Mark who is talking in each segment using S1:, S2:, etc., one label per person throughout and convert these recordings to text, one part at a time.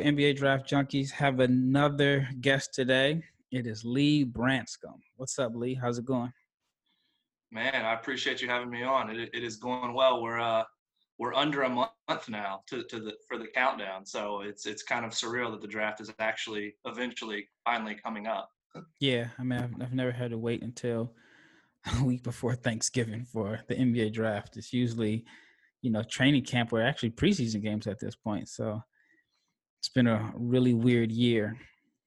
S1: NBA Draft Junkies have another guest today. It is Lee Branscombe. What's up, Lee? How's it going?
S2: Man, I appreciate you having me on. It, it is going well. We're uh, we're under a month now to, to the for the countdown, so it's it's kind of surreal that the draft is actually eventually finally coming up.
S1: Yeah, I mean, I've, I've never had to wait until a week before Thanksgiving for the NBA draft. It's usually, you know, training camp or actually preseason games at this point. So it's been a really weird year.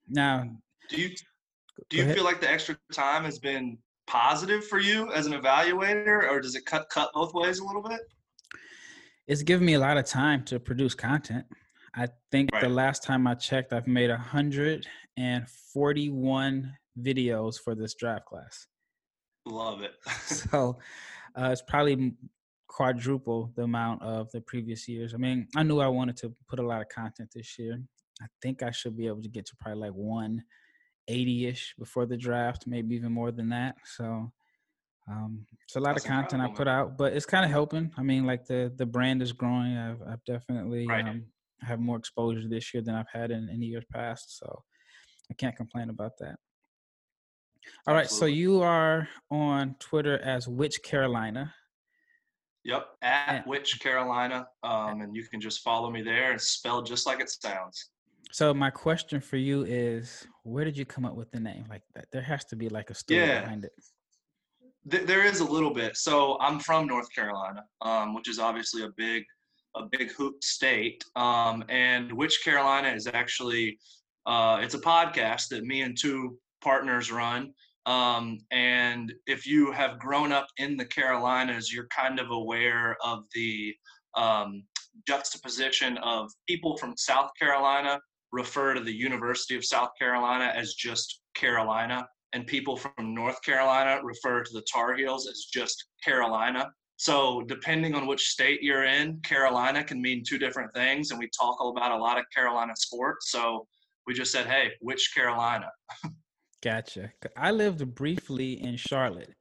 S1: Now,
S2: do you do you feel like the extra time has been positive for you as an evaluator, or does it cut cut both ways a little bit?
S1: It's given me a lot of time to produce content. I think right. the last time I checked, I've made 141 videos for this draft class.
S2: Love it.
S1: so uh, it's probably quadruple the amount of the previous years. I mean, I knew I wanted to put a lot of content this year. I think I should be able to get to probably like 180-ish before the draft, maybe even more than that. So um, it's a lot That's of content I put out, but it's kind of helping. I mean, like the the brand is growing. I've I've definitely right. um, have more exposure this year than I've had in any years past. So I can't complain about that. All right, Absolutely. so you are on Twitter as Which Carolina.
S2: Yep, at and, Which Carolina, um, and you can just follow me there. It's spelled just like it sounds.
S1: So my question for you is, where did you come up with the name like that? There has to be like a story yeah. behind it.
S2: there is a little bit. So I'm from North Carolina, um, which is obviously a big, a big hoop state. Um, and Which Carolina is actually, uh, it's a podcast that me and two partners run. Um, and if you have grown up in the Carolinas, you're kind of aware of the um, juxtaposition of people from South Carolina refer to the University of South Carolina as just Carolina, and people from North Carolina refer to the Tar Heels as just Carolina. So, depending on which state you're in, Carolina can mean two different things, and we talk about a lot of Carolina sports. So, we just said, hey, which Carolina?
S1: Gotcha. I lived briefly in Charlotte.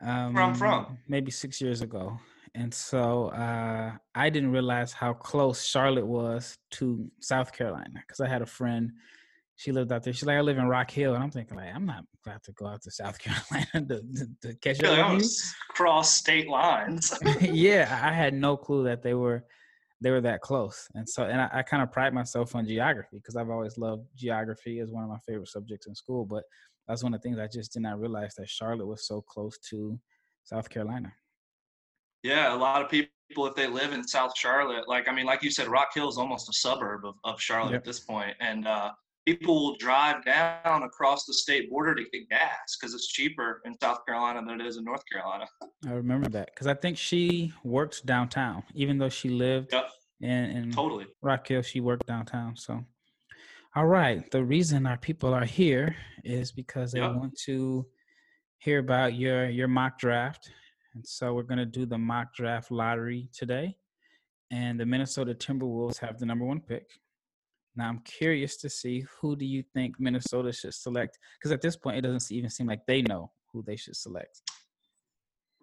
S2: Um, Where I'm from.
S1: Maybe six years ago. And so uh, I didn't realize how close Charlotte was to South Carolina because I had a friend. She lived out there. She's like, I live in Rock Hill, and I'm thinking, like, I'm not about to go out to South Carolina to, to, to catch up.
S2: Cross state lines.
S1: yeah, I had no clue that they were they were that close. And so, and I, I kind of pride myself on geography because I've always loved geography as one of my favorite subjects in school. But that's one of the things I just did not realize that Charlotte was so close to South Carolina.
S2: Yeah, a lot of people, if they live in South Charlotte, like I mean, like you said, Rock Hill is almost a suburb of, of Charlotte yep. at this point, and uh, people will drive down across the state border to get gas because it's cheaper in South Carolina than it is in North Carolina.
S1: I remember that because I think she works downtown, even though she lived
S2: yep.
S1: in, in
S2: totally
S1: Rock Hill. She worked downtown. So, all right, the reason our people are here is because they yep. want to hear about your your mock draft, and so we're going to do the mock draft lottery today. And the Minnesota Timberwolves have the number one pick. Now I'm curious to see who do you think Minnesota should select? Because at this point, it doesn't even seem like they know who they should select.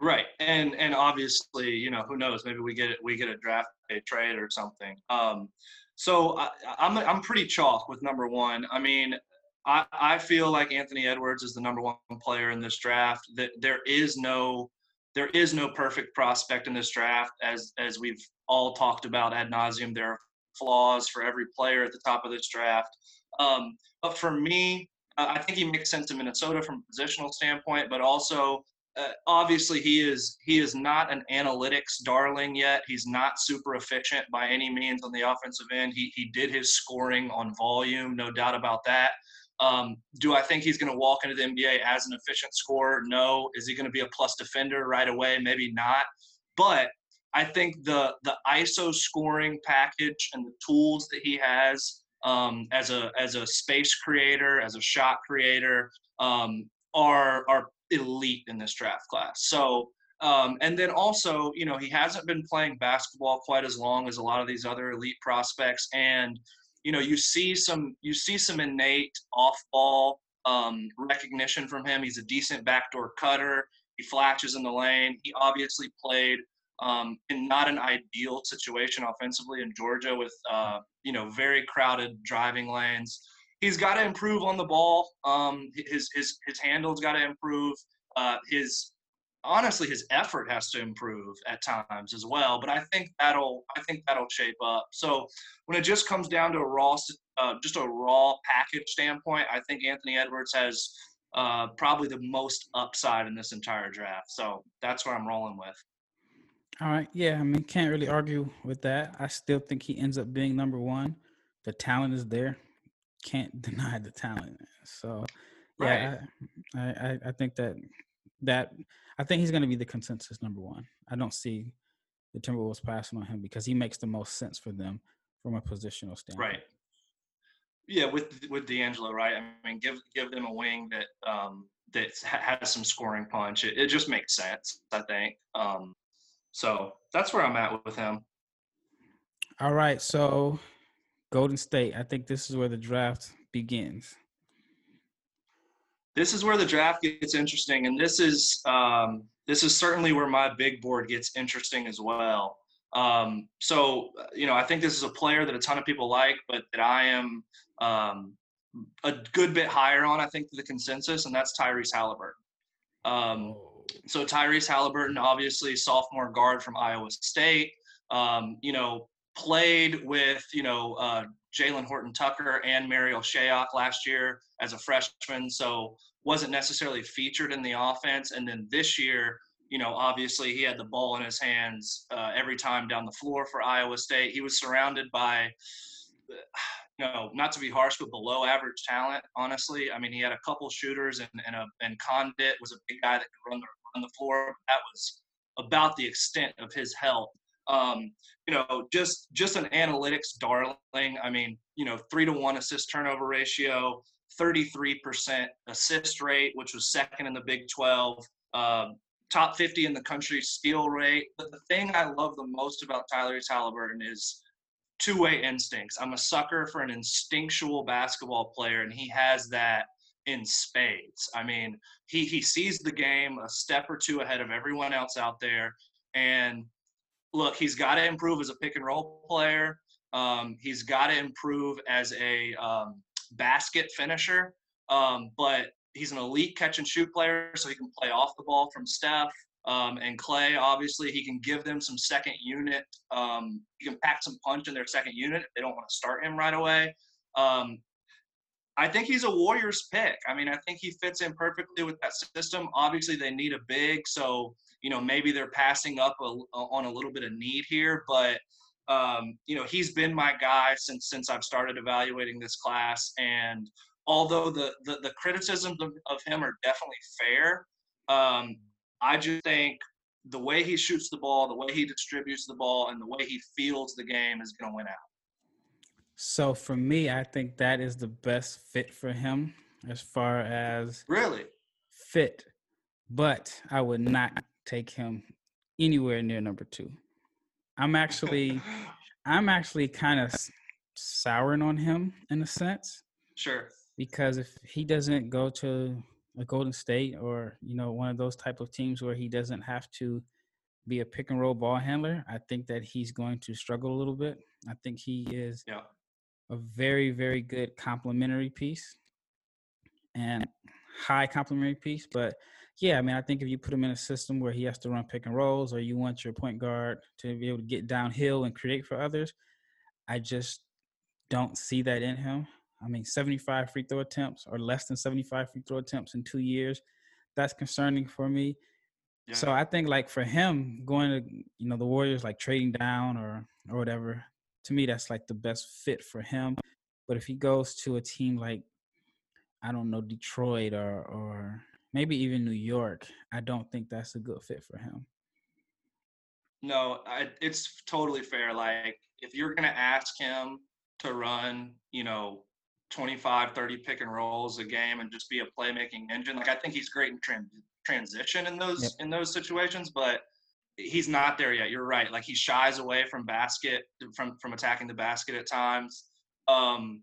S2: Right, and and obviously, you know, who knows? Maybe we get it, we get a draft a trade or something. Um, so I, I'm I'm pretty chalk with number one. I mean, I I feel like Anthony Edwards is the number one player in this draft. That there is no there is no perfect prospect in this draft, as as we've all talked about ad nauseum. There are flaws for every player at the top of this draft. Um, but for me, I think he makes sense in Minnesota from a positional standpoint, but also uh, obviously he is he is not an analytics darling yet. He's not super efficient by any means on the offensive end. He he did his scoring on volume, no doubt about that. Um, do I think he's going to walk into the NBA as an efficient scorer? No. Is he going to be a plus defender right away? Maybe not. But I think the the ISO scoring package and the tools that he has um, as a as a space creator, as a shot creator, um, are are elite in this draft class. So um, and then also, you know, he hasn't been playing basketball quite as long as a lot of these other elite prospects, and you know, you see some you see some innate off ball um, recognition from him. He's a decent backdoor cutter. He flashes in the lane. He obviously played um, in not an ideal situation offensively in Georgia with uh, you know very crowded driving lanes. He's got to improve on the ball. Um, his his his handle's got to improve. Uh, his honestly his effort has to improve at times as well. But I think that'll I think that'll shape up. So when it just comes down to a raw uh, just a raw package standpoint, I think Anthony Edwards has uh, probably the most upside in this entire draft. So that's where I'm rolling with.
S1: All right. Yeah. I mean, can't really argue with that. I still think he ends up being number one. The talent is there. Can't deny the talent. So, yeah, right. I, I, I think that that I think he's going to be the consensus number one. I don't see the Timberwolves passing on him because he makes the most sense for them from a positional standpoint.
S2: Right. Yeah, with with D'Angelo, right? I mean, give give them a wing that um, that has some scoring punch. It, it just makes sense, I think. Um, so that's where I'm at with him.
S1: All right, so Golden State. I think this is where the draft begins.
S2: This is where the draft gets interesting, and this is um, this is certainly where my big board gets interesting as well. Um, so, you know, I think this is a player that a ton of people like, but that I am um, a good bit higher on, I think, the consensus, and that's Tyrese Halliburton. Um. So Tyrese Halliburton, obviously sophomore guard from Iowa State, um, you know, played with, you know, uh, Talen Horton Tucker and Marial Shayok last year as a freshman, so wasn't necessarily featured in the offense. And then this year, you know, obviously he had the ball in his hands uh, every time down the floor for Iowa State. He was surrounded by know, not to be harsh, but below average talent. Honestly, I mean, he had a couple shooters, and and, a, and Conditt was a big guy that could run the run the floor. That was about the extent of his help. Um, you know, just just an analytics darling. I mean, you know, three to one assist turnover ratio, 33% assist rate, which was second in the Big 12. Um, top 50 in the country steal rate. But the thing I love the most about Tyrese Halliburton is two-way instincts. I'm a sucker for an instinctual basketball player, and he has that in spades. I mean, he he sees the game a step or two ahead of everyone else out there. And look, he's got to improve as a pick and roll player. Um, he's got to improve as a um, basket finisher. Um, but he's an elite catch and shoot player, so he can play off the ball from Steph. Um, and Clay, obviously, he can give them some second unit. Um, he can pack some punch in their second unit if they don't want to start him right away. Um, I think he's a Warriors pick. I mean, I think he fits in perfectly with that system. Obviously, they need a big, so you know maybe they're passing up a, on a little bit of need here. But um, you know, he's been my guy since since I've started evaluating this class. And although the the, the criticisms of, of him are definitely fair, um, I just think the way he shoots the ball, the way he distributes the ball, and the way he feels the game is going to win out.
S1: So for me, I think that is the best fit for him as far as
S2: really
S1: fit. But I would not take him anywhere near number two. I'm actually, I'm actually kind of souring on him in a sense.
S2: Sure.
S1: Because if he doesn't go to a Golden State or you know one of those type of teams where he doesn't have to be a pick and roll ball handler, I think that he's going to struggle a little bit. I think he is
S2: yeah.
S1: a very very good complementary piece and high complementary piece, but yeah, I mean, I think if you put him in a system where he has to run pick and rolls, or you want your point guard to be able to get downhill and create for others, I just don't see that in him. I mean, 75 free throw attempts or less than 75 free throw attempts in two years. That's concerning for me. Yeah. So I think like for him going to you know the Warriors like trading down or or whatever to me that's like the best fit for him. But if he goes to a team like I don't know Detroit or or maybe even New York, I don't think that's a good fit for him.
S2: No, I, it's totally fair. Like if you're gonna ask him to run, you know, 25, 30 pick and rolls a game and just be a playmaking engine. Like I think he's great in trans- transition in those yep. in those situations, but he's not there yet. You're right. Like he shies away from basket from from attacking the basket at times. Um,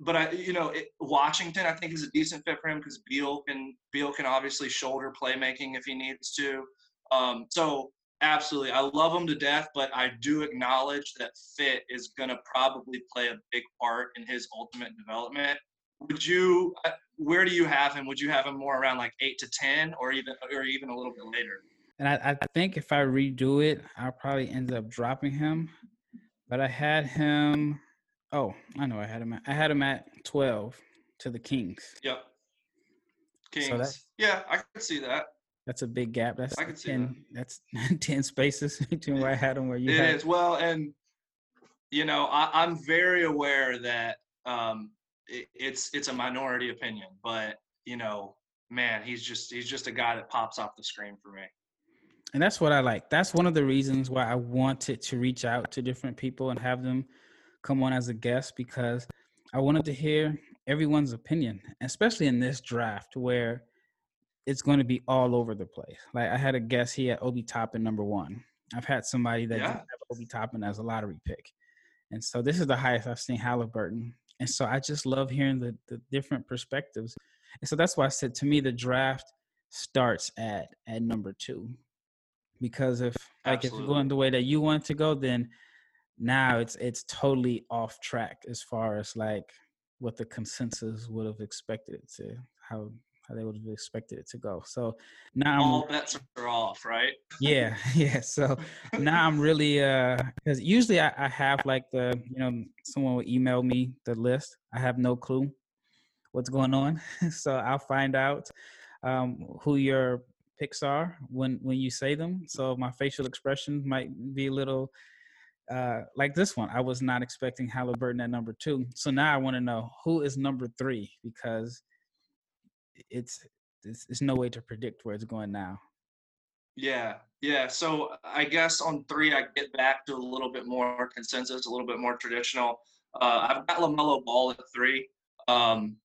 S2: but I, you know, it, Washington I think is a decent fit for him because Beal can Beal can obviously shoulder playmaking if he needs to. Um, so absolutely. I love him to death, but I do acknowledge that fit is going to probably play a big part in his ultimate development. Would you? Uh, where do you have him? Would you have him more around like eight to ten, or even or even a little bit later?
S1: And I, I think if I redo it, I'll probably end up dropping him. But I had him. Oh, I know I had him. At, I had him at twelve to the Kings.
S2: Yep. Kings. So yeah, I could see that.
S1: That's a big gap. That's I could 10, that. That's ten spaces between where I had him where you.
S2: It
S1: had.
S2: is well, and you know I, am very aware that um, it, it's it's a minority opinion, but you know, man, he's just he's just a guy that pops off the screen for me.
S1: And that's what I like. That's one of the reasons why I wanted to reach out to different people and have them come on as a guest because I wanted to hear everyone's opinion, especially in this draft where it's going to be all over the place. Like I had a guest, he had Obi Toppin number one. I've had somebody that yeah. have Obi Toppin as a lottery pick. And so this is the highest I've seen Halliburton. And so I just love hearing the, the different perspectives. And so that's why I said to me the draft starts at at number two. Because if like Absolutely. if you're going the way that you want to go, then now it's it's totally off track as far as like what the consensus would have expected it to how how they would have expected it to go. So now
S2: all I'm, bets are off, right?
S1: yeah, yeah. So now I'm really uh because usually I, I have like the you know someone will email me the list. I have no clue what's going on, so I'll find out um, who your picks are when when you say them. So my facial expression might be a little uh, like this one. I was not expecting Halliburton at number two. So now I want to know who is number three because it's, it's it's no way to predict where it's going now.
S2: Yeah, yeah. So I guess on three, I get back to a little bit more consensus, a little bit more traditional. Uh, I've got LaMelo Ball at three. Um,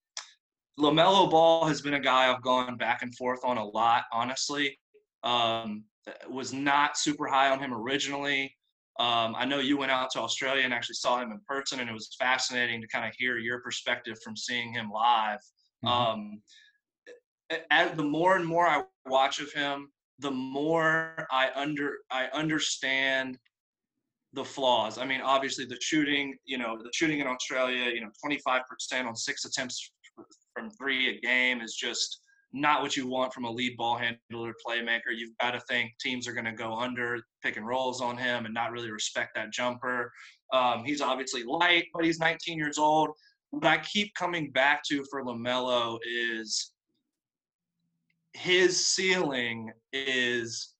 S2: LaMelo Ball has been a guy I've gone back and forth on a lot, honestly. Um, was not super high on him originally. Um, I know you went out to Australia and actually saw him in person, and it was fascinating to kind of hear your perspective from seeing him live. Mm-hmm. Um, as the more and more I watch of him, the more I under I understand the flaws. I mean, obviously the shooting, you know, the shooting in Australia, you know, 25% on six attempts from three a game is just not what you want from a lead ball handler playmaker. You've got to think teams are going to go under pick and rolls on him and not really respect that jumper. Um, he's obviously light, but he's 19 years old. What I keep coming back to for LaMelo is his ceiling is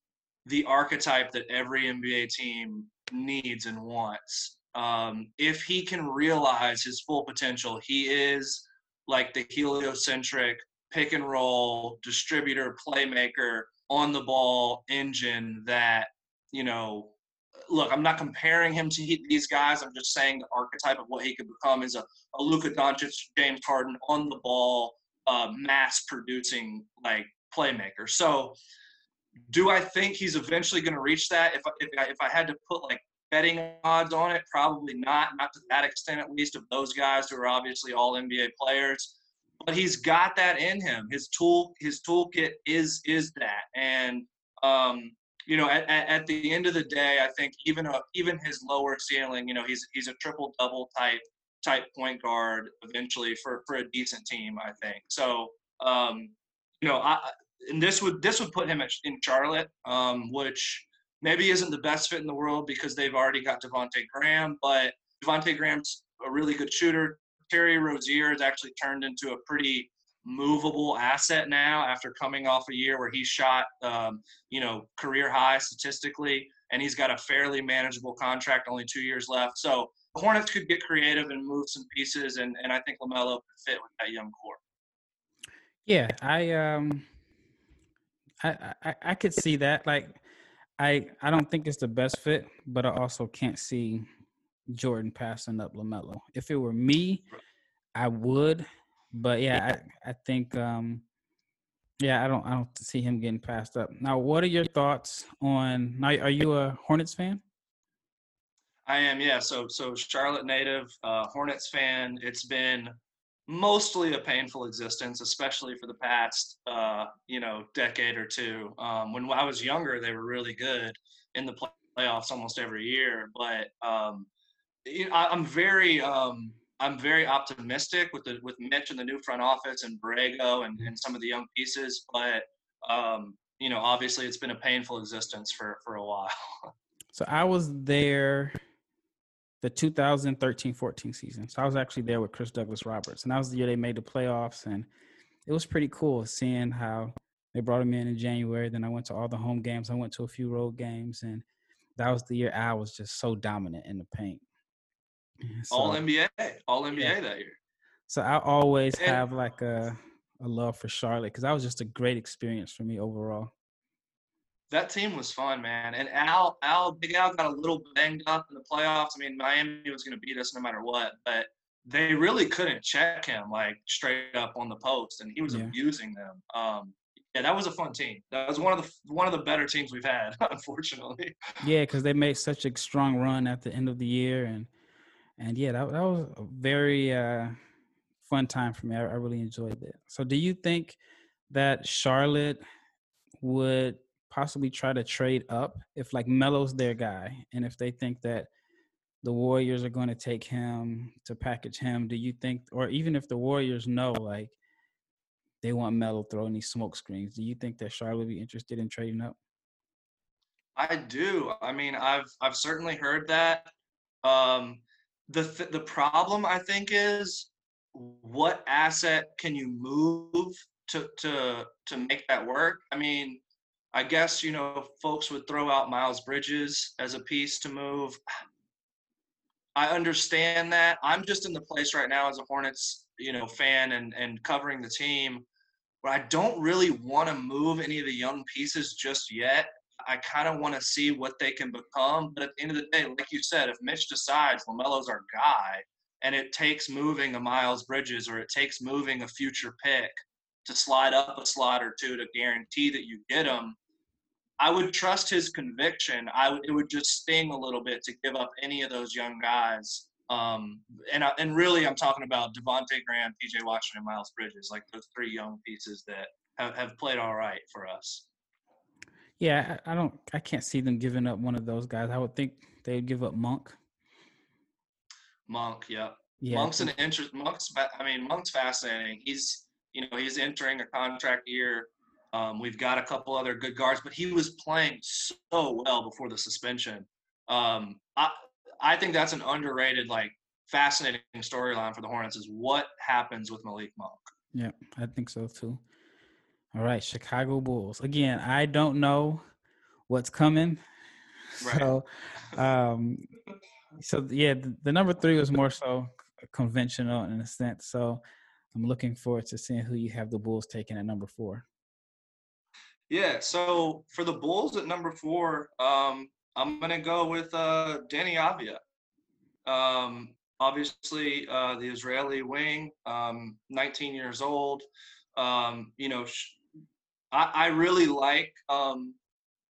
S2: the archetype that every NBA team needs and wants. Um, if he can realize his full potential, he is like the heliocentric pick and roll distributor, playmaker, on the ball engine that, you know, look, I'm not comparing him to these guys. I'm just saying the archetype of what he could become is a, a Luka Doncic, James Harden on the ball, uh, mass producing like playmaker. So, do I think he's eventually going to reach that? If if I, if I had to put like betting odds on it, probably not, not to that extent at least of those guys who are obviously all NBA players. But he's got that in him. His tool his toolkit is is that, and um, you know, at, at, the end of the day, I think even a, even his lower ceiling, you know, he's he's a triple double type type point guard eventually for for a decent team. I think so. Um, you know, I and this would this would put him in Charlotte, um, which maybe isn't the best fit in the world because they've already got Devonte Graham, but Devonte Graham's a really good shooter. Terry Rozier has actually turned into a pretty movable asset now after coming off a year where he shot, um, you know, career high statistically, and he's got a fairly manageable contract, only two years left. So Hornets could get creative and move some pieces, and, and I think LaMelo could fit with that young core.
S1: Yeah, I um, I, I I could see that. Like, I I don't think it's the best fit, but I also can't see Jordan passing up Lamelo. If it were me, I would, but yeah, I I think um, yeah, I don't I don't see him getting passed up. Now, what are your thoughts on? Now, are you a Hornets fan?
S2: I am, yeah. So so Charlotte native, uh, Hornets fan. It's been mostly a painful existence, especially for the past, uh, you know, decade or two. Um, when I was younger, they were really good in the playoffs almost every year. But um, I, am very, um, I'm very optimistic with the with Mitch and the new front office and Borrego and, and some of the young pieces. But um, you know, obviously, it's been a painful existence for for a while.
S1: so I was there the 2013-14 season. So I was actually there with Chris Douglas Roberts, and that was the year they made the playoffs, and it was pretty cool seeing how they brought him in in January. Then I went to all the home games. I went to a few road games, and that was the year Al was just so dominant in the paint.
S2: So, all NBA, all NBA yeah. that year.
S1: So I always have like a a love for Charlotte because that was just a great experience for me overall
S2: that team was fun, man. And Al, Al, Big Al got a little banged up in the playoffs. I mean, Miami was going to beat us no matter what, but they really couldn't check him like straight up on the post, and he was yeah. abusing them. Um, yeah, that was a fun team. That was one of the one of the better teams we've had, unfortunately.
S1: Yeah, because they made such a strong run at the end of the year, and and yeah, that that was a very uh, fun time for me. I, I really enjoyed it. So, do you think that Charlotte would possibly try to trade up if like Melo's their guy, and if they think that the Warriors are going to take him to package him, do you think, or even if the Warriors know like they want Melo throwing these smoke screens, do you think that Charlotte would be interested in trading up?
S2: I do. I mean, I've I've certainly heard that. Um, the th- the problem I think is what asset can you move to to to make that work? I mean, I guess, you know, folks would throw out Miles Bridges as a piece to move. I understand that. I'm just in the place right now as a Hornets, you know, fan and, and covering the team where I don't really want to move any of the young pieces just yet. I kind of want to see what they can become. But at the end of the day, like you said, if Mitch decides LaMelo's our guy and it takes moving a Miles Bridges or it takes moving a future pick – to slide up a slot or two to guarantee that you get him. I would trust his conviction. I it would just sting a little bit to give up any of those young guys. Um, and I, and really, I'm talking about Devonte Graham, P.J. Washington, Miles Bridges, like those three young pieces that have, have played all right for us.
S1: Yeah, I don't. I can't see them giving up one of those guys. I would think they'd give up Monk.
S2: Monk, yep. Yeah. Monk's an interest. Monk's. I mean, Monk's fascinating. He's you know, he's entering a contract year. Um, we've got a couple other good guards, but he was playing so well before the suspension. Um, I I think that's an underrated, like, fascinating storyline for the Hornets is what happens with Malik Monk.
S1: Yeah, I think so too. All right, Chicago Bulls. Again, I don't know what's coming. Right. So, um, so yeah, the, the number three was more so conventional in a sense. So I'm looking forward to seeing who you have the Bulls taking at number four.
S2: Yeah, so for the Bulls at number four, um, I'm gonna go with uh, Deni Avdija. Um, obviously, uh, the Israeli wing, um, 19 years old. Um, you know, I, I really like, um,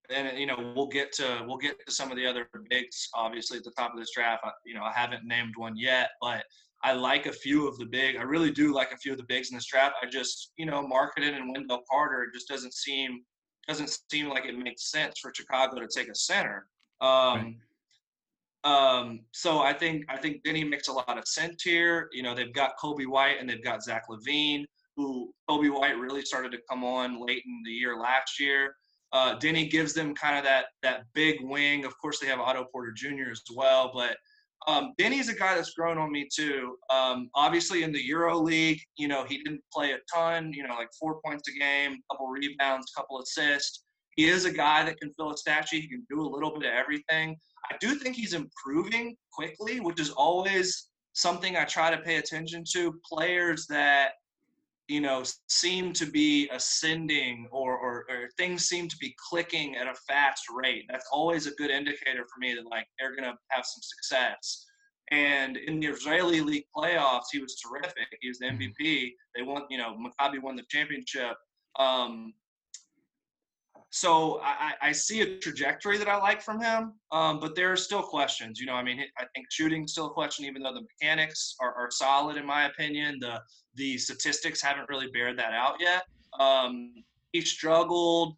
S2: and you know, we'll get to we'll get to some of the other bigs. Obviously, at the top of this draft, I, you know, I haven't named one yet, but I like a few of the big. I really do like a few of the bigs in this draft. I just, you know, Markkanen and Wendell Carter. It just doesn't seem doesn't seem like it makes sense for Chicago to take a center. Um, right. um, so I think I think Deni makes a lot of sense here. You know, they've got Coby White and they've got Zach LaVine, who Coby White really started to come on late in the year last year. Uh, Deni gives them kind of that that big wing. Of course, they have Otto Porter Jr. as well, but um, Deni's a guy that's grown on me too. Um, obviously, in the Euro League, you know, he didn't play a ton. You know, like four points a game, couple rebounds, couple assists. He is a guy that can fill a statue. He can do a little bit of everything. I do think he's improving quickly, which is always something I try to pay attention to. Players that you know seem to be ascending or, or, or, things seem to be clicking at a fast rate. That's always a good indicator for me that like they're to have some success. And in the israeli league playoffs he was terrific. He was the mvp they won you know maccabi won the championship. Um, so I, I, see a trajectory that I like from him, um, but there are still questions. You know, I mean, I think shooting's still a question, even though the mechanics are, are solid in my opinion. The the statistics haven't really bared that out yet. Um, he struggled.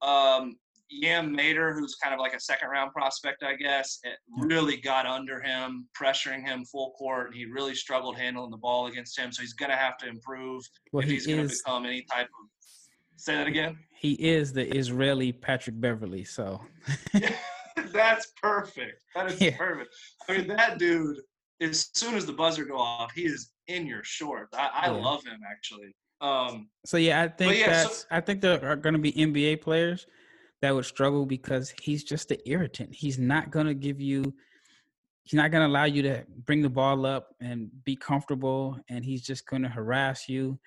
S2: Um, Yam Madar, who's kind of like a second round prospect, I guess, it really got under him, pressuring him full court, and he really struggled handling the ball against him. So he's going to have to improve well, if he he's going to become any type of. Say that again.
S1: He is the Israeli Patrick Beverley, so.
S2: That's perfect. That is yeah. perfect. I mean, that dude. As soon as the buzzer go off, he is in your shorts. I, I yeah. love him actually. Um,
S1: so yeah, I think yeah, that's. So, I think there are going to be NBA players that would struggle because he's just an irritant. He's not going to give you. He's not going to allow you to bring the ball up and be comfortable, and he's just going to harass you.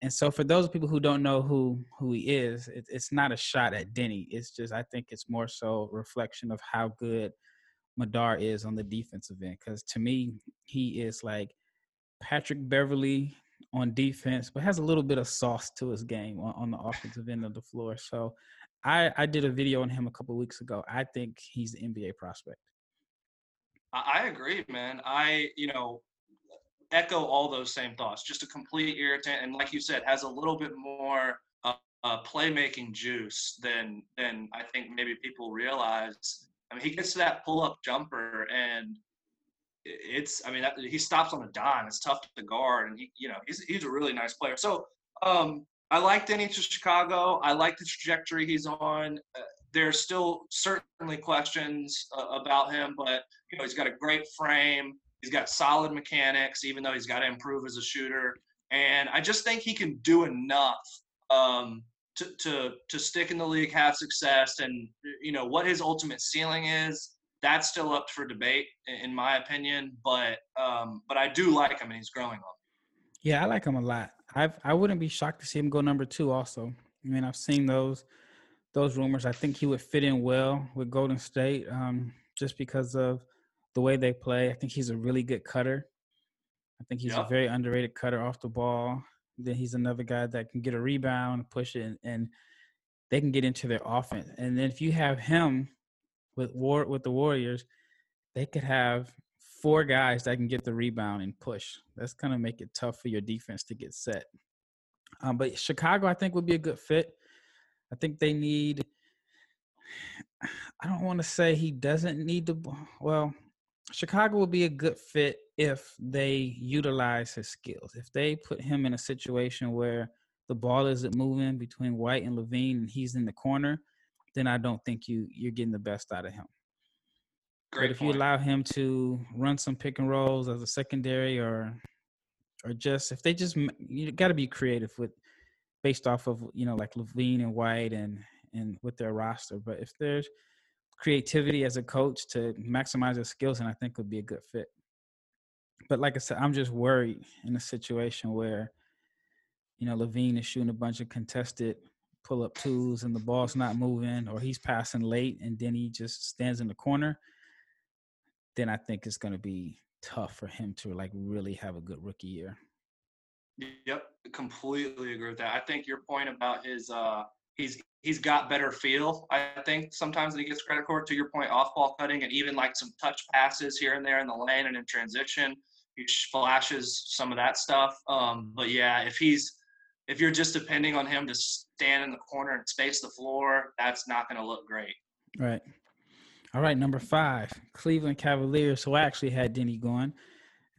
S1: And so, for those people who don't know who who he is, it, it's not a shot at Deni It's just I think it's more so reflection of how good Madar is on the defensive end. Because to me, he is like Patrick Beverley on defense, but has a little bit of sauce to his game on, on the offensive end of the floor. So I, I did a video on him a couple weeks ago. I think he's the NBA prospect.
S2: I agree, man. I, you know, echo all those same thoughts. Just a complete irritant, and like you said, has a little bit more uh, uh, playmaking juice than than I think maybe people realize. I mean, he gets to that pull up jumper, and it's. I mean, that, he stops on a dime. It's tough to guard, and he, you know, he's he's a really nice player. So, um, I like Deni to Chicago. I like the trajectory he's on. Uh, there's still certainly questions uh, about him, but you know he's got a great frame. He's got solid mechanics, even though he's got to improve as a shooter. And I just think he can do enough um, to, to to stick in the league, have success, and you know what his ultimate ceiling is. That's still up for debate, in my opinion. But um, but I do like him, and he's growing on.
S1: Yeah, I like him a lot. I I wouldn't be shocked to see him go number two. Also, I mean, I've seen those those rumors. I think he would fit in well with Golden State, um, just because of the way they play. I think he's a really good cutter. I think he's yep. a very underrated cutter off the ball. Then he's another guy that can get a rebound, push it, and, and they can get into their offense. And then if you have him with war with the Warriors, they could have four guys that can get the rebound and push. That's gonna make it tough for your defense to get set. Um, but Chicago, I think, would be a good fit. I think they need. I don't want to say he doesn't need the. Well, Chicago would be a good fit if they utilize his skills. If they put him in a situation where the ball isn't moving between White and LaVine and he's in the corner, then I don't think you you're getting the best out of him. Great but if point. you allow him to run some pick and rolls as a secondary or or just if they just you got to be creative with based off of you know like LaVine and White and and with their roster. But if there's creativity as a coach to maximize his skills, and I think would be a good fit. But like I said, I'm just worried in a situation where, you know, LaVine is shooting a bunch of contested pull up twos and the ball's not moving, or he's passing late and then he just stands in the corner. Then I think it's going to be tough for him to like really have a good rookie year.
S2: Yep, completely agree with that. I think your point about his uh he's he's got better feel. I think sometimes that he gets credit for. To your point, off ball cutting and even like some touch passes here and there in the lane and in transition, he flashes some of that stuff. Um, but yeah, if he's if you're just depending on him to stand in the corner and space the floor, that's not going to look great.
S1: Right. All right, number five, Cleveland Cavaliers. So I actually had Deni going.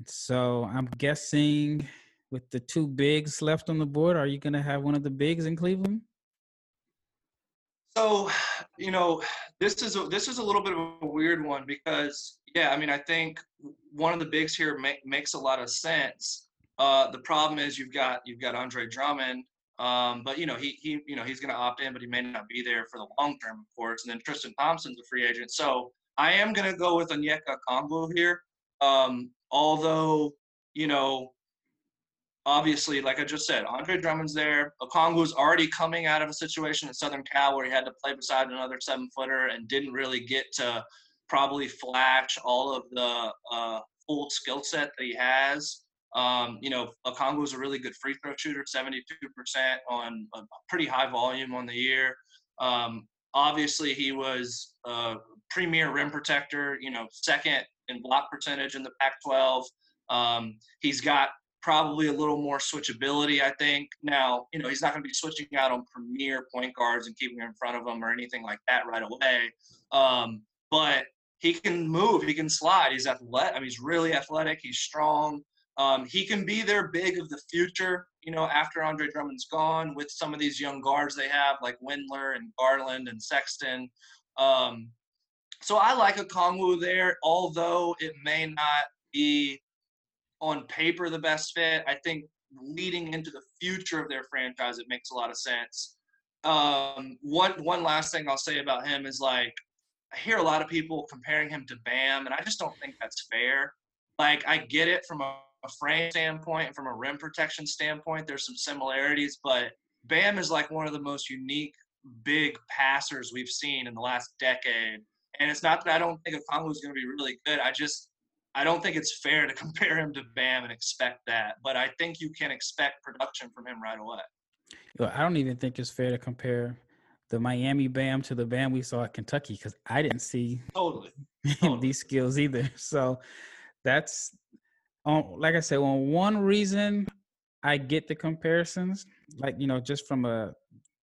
S1: So I'm guessing with the two bigs left on the board, are you going to have one of the bigs in Cleveland?
S2: So, you know, this is a, this is a little bit of a weird one because, yeah, I mean, I think one of the bigs here make, makes a lot of sense. Uh, the problem is you've got you've got Andre Drummond, um, but you know he he you know he's going to opt in, but he may not be there for the long term, of course. And then Tristan Thompson's a free agent, so I am going to go with Onyeka Okongwu here. Um, although you know obviously, like I just said, Andre Drummond's there. Okongwu's already coming out of a situation in Southern Cal where he had to play beside another seven footer and didn't really get to probably flash all of the uh, full skill set that he has. Um, you know, Okongwu's a really good free throw shooter, 72% on a pretty high volume on the year. Um, obviously, he was a premier rim protector. You know, second in block percentage in the Pac-12. Um, he's got probably a little more switchability, I think. Now, you know, he's not going to be switching out on premier point guards and keeping in front of them or anything like that right away. Um, but he can move, he can slide. He's athletic. I mean, he's really athletic. He's strong. Um, he can be their big of the future, you know, after Andre Drummond's gone with some of these young guards they have, like Windler and Garland and Sexton. Um, so I like Okongwu there, although it may not be on paper the best fit. I think leading into the future of their franchise, it makes a lot of sense. Um, one one last thing I'll say about him is like I hear a lot of people comparing him to Bam, and I just don't think that's fair. Like I get it from a, a frame standpoint and from a rim protection standpoint, there's some similarities, but Bam is like one of the most unique big passers we've seen in the last decade. And it's not that I don't think Okongwu is going to be really good. I just I don't think it's fair to compare him to Bam and expect that. But I think you can expect production from him right away.
S1: I don't even think it's fair to compare the Miami Bam to the Bam we saw at Kentucky because I didn't see
S2: totally,
S1: totally. these skills either. So that's um, like I said, on one reason I get the comparisons, like you know, just from a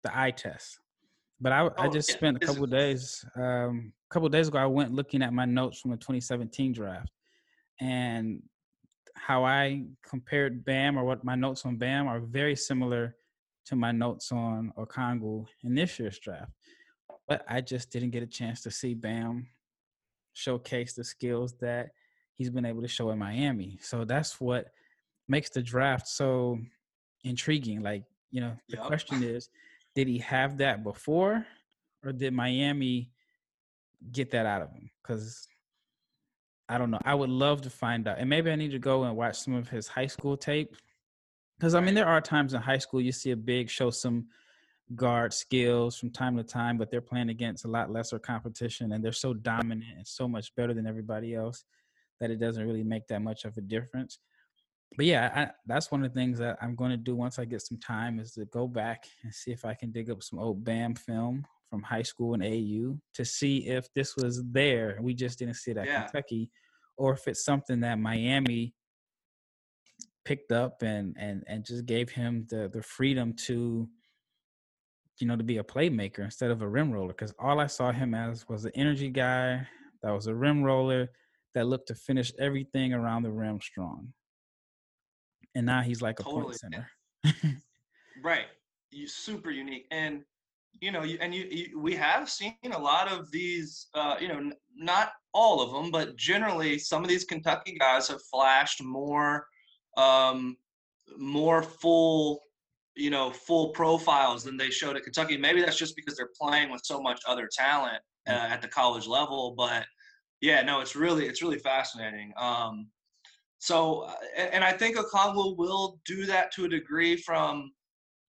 S1: the eye test. But I, oh, I just yeah. spent a couple days, um, a couple days ago. I went looking at my notes from the 2017 draft, and how I compared Bam or what my notes on Bam are very similar to my notes on Okongwu in this year's draft. But I just didn't get a chance to see Bam showcase the skills that he's been able to show in Miami. So that's what makes the draft so intriguing. Like, you know, the yep. question is, did he have that before or did Miami get that out of him? Because I don't know. I would love to find out. And maybe I need to go and watch some of his high school tape. Because I mean, there are times in high school you see a big show some guard skills from time to time, but they're playing against a lot lesser competition and they're so dominant and so much better than everybody else that it doesn't really make that much of a difference. But yeah, I, that's one of the things that I'm going to do once I get some time is to go back and see if I can dig up some old BAM film from high school and AU to see if this was there. We just didn't see it at yeah. Kentucky, or if it's something that Miami picked up and and and just gave him the the freedom to you know to be a playmaker instead of a rim roller because all i saw him as was an energy guy that was a rim roller that looked to finish everything around the rim strong and now he's like a totally. point center
S2: right you super unique and you know, and you, you, we have seen a lot of these, uh, you know, n- not all of them, but generally some of these Kentucky guys have flashed more, um, more full, you know, full profiles than they showed at Kentucky. Maybe that's just because they're playing with so much other talent uh, at the college level. But yeah, no, it's really, it's really fascinating. Um, so, uh, and I think Okongwu will do that to a degree from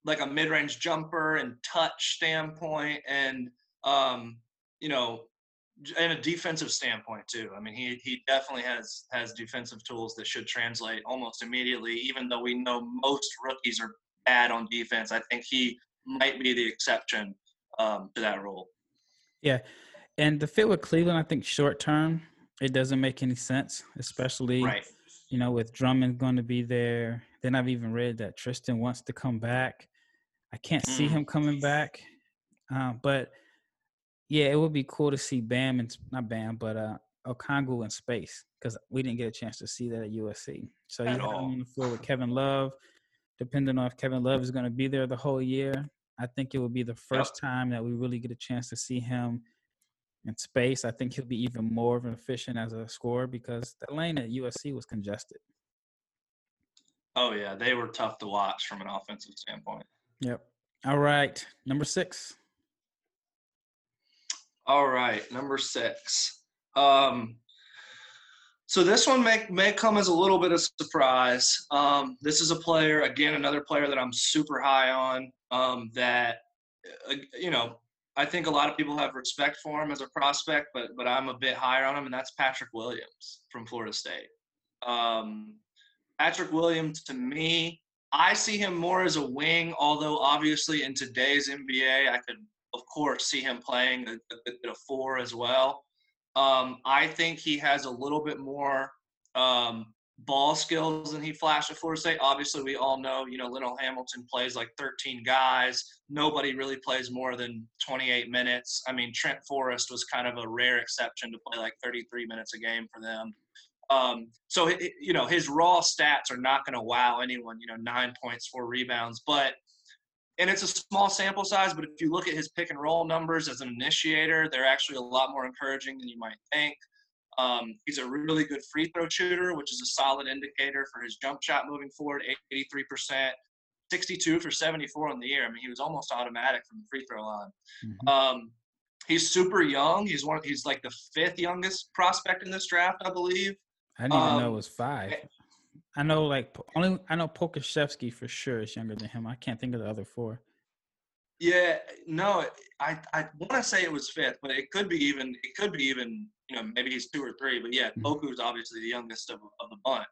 S2: like a mid-range jumper and touch standpoint and um, you know and a defensive standpoint too. I mean, he he definitely has has defensive tools that should translate almost immediately. Even though we know most rookies are bad on defense, I think he might be the exception um, to that rule.
S1: Yeah, and the fit with Cleveland, I think short term, it doesn't make any sense, especially right. you know with Drummond going to be there. Then I've even read that Tristan wants to come back. I can't see mm. him coming back, uh, but yeah, it would be cool to see Bam and not Bam, but uh, Okongwu in space because we didn't get a chance to see that at USC. So you him on the floor with Kevin Love. Depending on if Kevin Love is going to be there the whole year, I think it will be the first yep. time that we really get a chance to see him in space. I think he'll be even more of an efficient as a scorer because the lane at USC was congested.
S2: Oh yeah, they were tough to watch from an offensive standpoint.
S1: Yep. All right. Number six.
S2: All right. Number six. Um, so this one may, may come as a little bit of surprise. Um, this is a player, again, another player that I'm super high on um, that, uh, you know, I think a lot of people have respect for him as a prospect, but but I'm a bit higher on him, and that's Patrick Williams from Florida State. Um, Patrick Williams, to me, I see him more as a wing, although obviously in today's NBA, I could of course, see him playing a, a, a four as well. Um, I think he has a little bit more um, ball skills than he flashed at Florida State. Obviously, we all know, you know, Leonard Hamilton plays like 13 guys. Nobody really plays more than 28 minutes. I mean, Trent Forrest was kind of a rare exception to play like 33 minutes a game for them. Um, so, you know, his raw stats are not going to wow anyone, you know, nine points, four rebounds. But, and it's a small sample size, but if you look at his pick and roll numbers as an initiator, they're actually a lot more encouraging than you might think. Um, he's a really good free throw shooter, which is a solid indicator for his jump shot moving forward. 83%, 62 for 74 on the year. I mean, he was almost automatic from the free throw line. Mm-hmm. Um, he's super young. He's one. He's like the fifth youngest prospect in this draft, I believe.
S1: I didn't even um, know it was five. I know, like only I know Pokusevski for sure is younger than him. I can't think of the other four.
S2: Yeah, no, I I want to say it was fifth, but it could be even it could be even you know maybe he's two or three. But yeah, mm-hmm. Poku is obviously the youngest of of the bunch.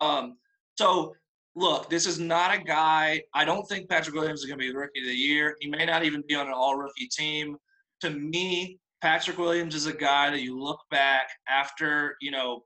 S2: Um, so look, this is not a guy. I don't think Patrick Williams is going to be the rookie of the year. He may not even be on an all rookie team. To me, Patrick Williams is a guy that you look back after you know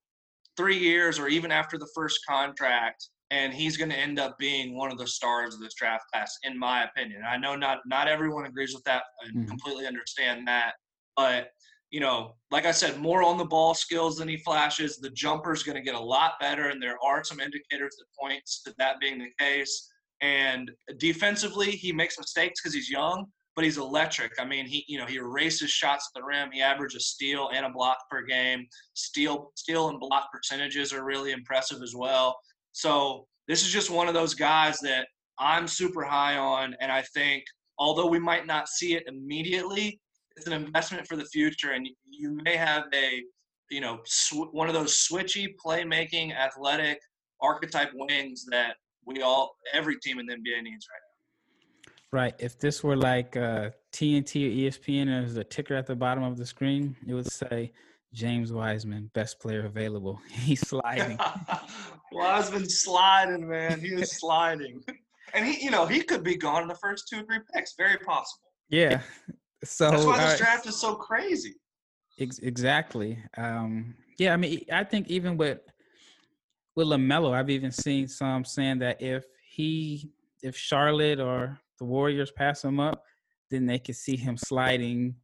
S2: three years or even after the first contract and he's going to end up being one of the stars of this draft class, in my opinion. I know not not everyone agrees with that and mm-hmm. completely understand that, but you know, like I said, more on the ball skills than he flashes. The jumper's going to get a lot better, and there are some indicators that points to that being the case. And defensively, he makes mistakes because he's young, but he's electric. I mean, he you know he erases shots at the rim. He averages steal and a block per game. Steal steal and block percentages are really impressive as well. So this is just one of those guys that I'm super high on, and I think although we might not see it immediately, it's an investment for the future, and you may have a you know sw- one of those switchy playmaking athletic archetype wings that we all every team in the NBA needs right now.
S1: Right. If this were like uh, TNT or ESPN, and there's a ticker at the bottom of the screen, it would say James Wiseman, best player available. He's sliding.
S2: Wiseman's sliding, man. He is sliding. And he, you know, he could be gone in the first two or three picks. Very possible.
S1: Yeah. So
S2: that's why this uh, draft is so crazy.
S1: Ex- exactly. Um, yeah, I mean, I think even with with Lamelo, I've even seen some saying that if he, if Charlotte or the Warriors pass him up, then they could see him sliding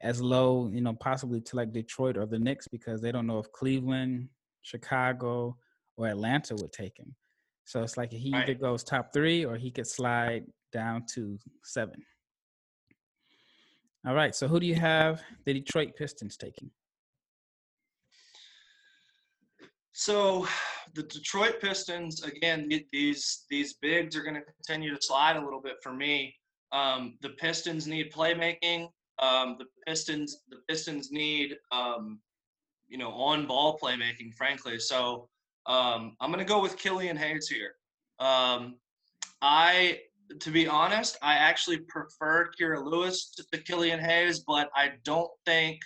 S1: as low, you know, possibly to like Detroit or the Knicks because they don't know if Cleveland, Chicago, or Atlanta would take him. So it's like he either goes top three or he could slide down to seven. All right. So who do you have the Detroit Pistons taking?
S2: So the Detroit Pistons, again, these these bigs are going to continue to slide a little bit for me. Um, the Pistons need playmaking. Um, the Pistons, the Pistons need, um, you know, on-ball playmaking, frankly. So um, I'm going to go with Killian Hayes here. Um, I, to be honest, I actually prefer Kira Lewis to Killian Hayes, but I don't think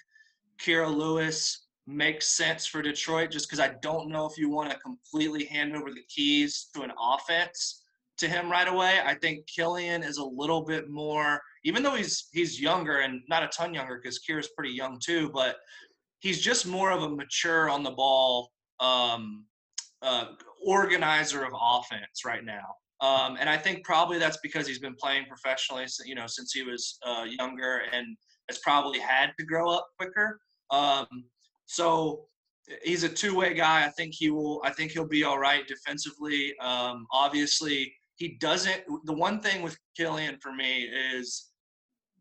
S2: Kira Lewis makes sense for Detroit just because I don't know if you want to completely hand over the keys to an offense to him right away. I think Killian is a little bit more even though he's he's younger and not a ton younger because Kira's pretty young too, but he's just more of a mature on the ball um, uh, organizer of offense right now. Um, and I think probably that's because he's been playing professionally, you know, since he was uh, younger and has probably had to grow up quicker. Um, so he's a two-way guy. I think he will. I think he'll be all right defensively. Um, obviously, he doesn't. The one thing with Killian for me is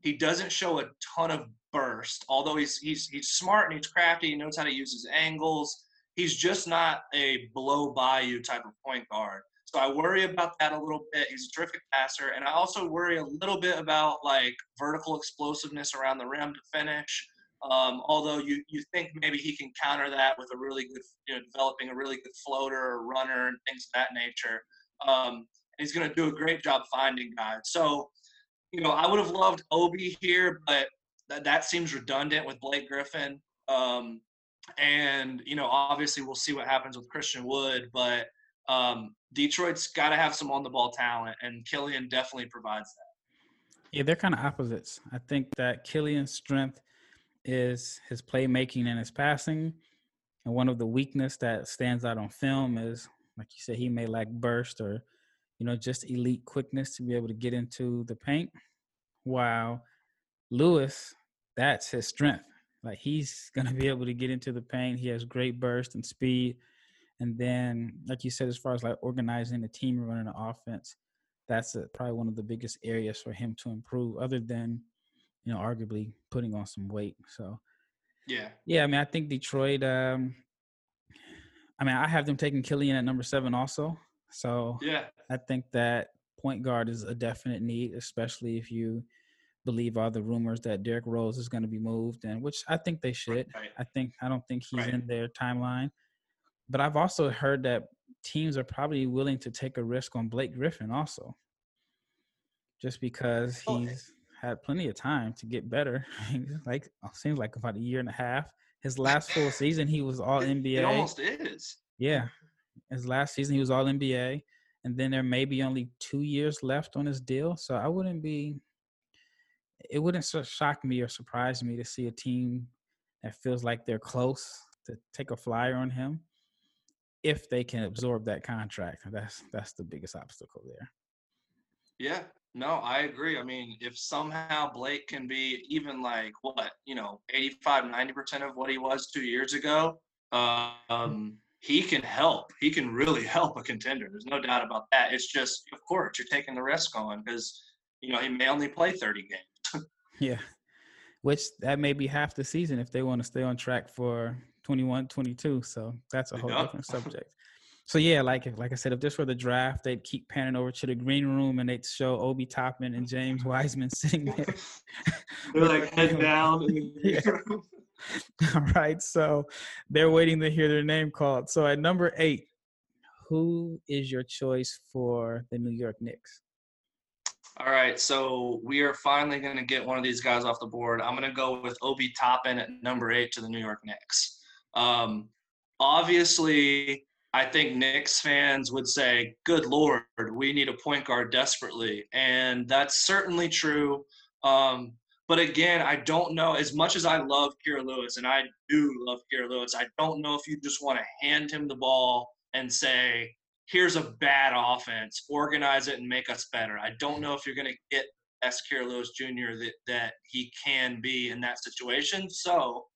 S2: he doesn't show a ton of burst. Although he's he's he's smart and he's crafty, he knows how to use his angles. He's just not a blow by you type of point guard. So I worry about that a little bit. He's a terrific passer, and I also worry a little bit about like vertical explosiveness around the rim to finish. Um, although you you think maybe he can counter that with a really good, you know, developing a really good floater or runner and things of that nature. Um, he's going to do a great job finding guys. So you know, I would have loved Obi here, but that, that seems redundant with Blake Griffin. Um, and you know, obviously, we'll see what happens with Christian Wood, but um, Detroit's got to have some on the ball talent, and Killian definitely provides that.
S1: Yeah, they're kind of opposites. I think that Killian's strength is his playmaking and his passing. And one of the weakness that stands out on film is, like you said, he may lack burst or, you know, just elite quickness to be able to get into the paint. While Lewis, that's his strength. Like he's gonna be able to get into the paint. He has great burst and speed. And then, like you said, as far as like organizing the team running the offense, that's a, probably one of the biggest areas for him to improve, other than, you know, arguably putting on some weight. So,
S2: yeah,
S1: yeah. I mean, I think Detroit. Um, I mean, I have them taking Killian at number seven also. So,
S2: yeah,
S1: I think that point guard is a definite need, especially if you believe all the rumors that Derrick Rose is going to be moved, and which I think they should.
S2: Right.
S1: I think I don't think he's
S2: Right.
S1: in their timeline, but I've also heard that teams are probably willing to take a risk on Blake Griffin also, just because he's had plenty of time to get better. like uh, seems like about a year and a half. His last full season, he was All NBA.
S2: it almost is.
S1: Yeah. His last season, he was all NBA. And then there may be only two years left on his deal. So I wouldn't be, it wouldn't shock me or surprise me to see a team that feels like they're close to take a flyer on him if they can absorb that contract. That's that's the biggest obstacle there.
S2: Yeah, no, I agree. I mean, if somehow Blake can be even like what, you know, 85, 90% of what he was two years ago, um, he can help. He can really help a contender. There's no doubt about that. It's just, of course, you're taking the risk on because, you know, he may only play 30 games.
S1: Yeah. Which that may be half the season if they want to stay on track for 21, 22. So that's a whole
S2: Yeah.
S1: different subject. So yeah, like like I said, if this were the draft, they'd keep panning over to the green room and they'd show Obi Toppin and James Wiseman sitting there.
S2: They're like head down. in the
S1: Yeah.
S2: room.
S1: All right. So they're waiting to hear their name called. So at number eight, who is your choice for the New York Knicks?
S2: All right, so we are finally going to get one of these guys off the board. I'm going to go with Obi Toppin at number eight to the New York Knicks. Um, obviously, I think Knicks fans would say, "Good Lord, we need a point guard desperately," and that's certainly true. Um, but again, I don't know. As much as I love Kira Lewis, and I do love Kira Lewis, I don't know if you just want to hand him the ball and say, here's a bad offense, organize it and make us better. I don't know if you're going to get S. Kira Lewis Jr. that that he can be in that situation. So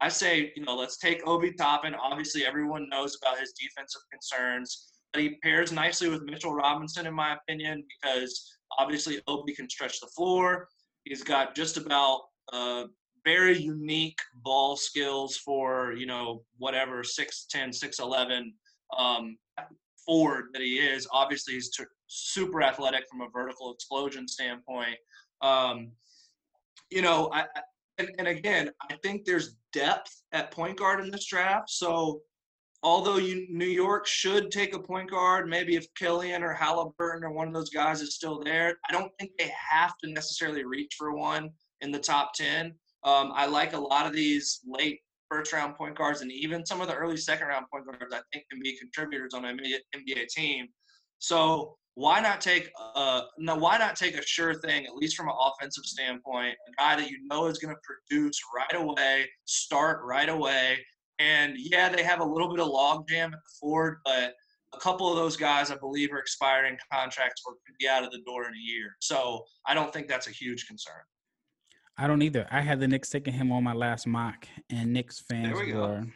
S2: I say, you know, let's take Obi Toppin. Obviously, everyone knows about his defensive concerns, but he pairs nicely with Mitchell Robinson, in my opinion, because obviously Obi can stretch the floor. He's got just about uh, very unique ball skills for you know whatever 6'10", 6'11", um, forward that he is. Obviously, he's t- super athletic from a vertical explosion standpoint. Um, you know, I, I and, and again, I think there's depth at point guard in this draft. So, although you New York should take a point guard, maybe if Killian or Halliburton or one of those guys is still there, I don't think they have to necessarily reach for one in the top ten. Um, I like a lot of these late first round point guards and even some of the early second round point guards I think can be contributors on an NBA team. So why not take uh no why not take a sure thing at least from an offensive standpoint a guy that you know is going to produce right away start right away and yeah they have a little bit of logjam at the forward but a couple of those guys i believe are expiring contracts or could be out of the door in a year so i don't think that's a huge concern
S1: I don't either. I had the Knicks taking him on my last mock, and Knicks fans
S2: we
S1: were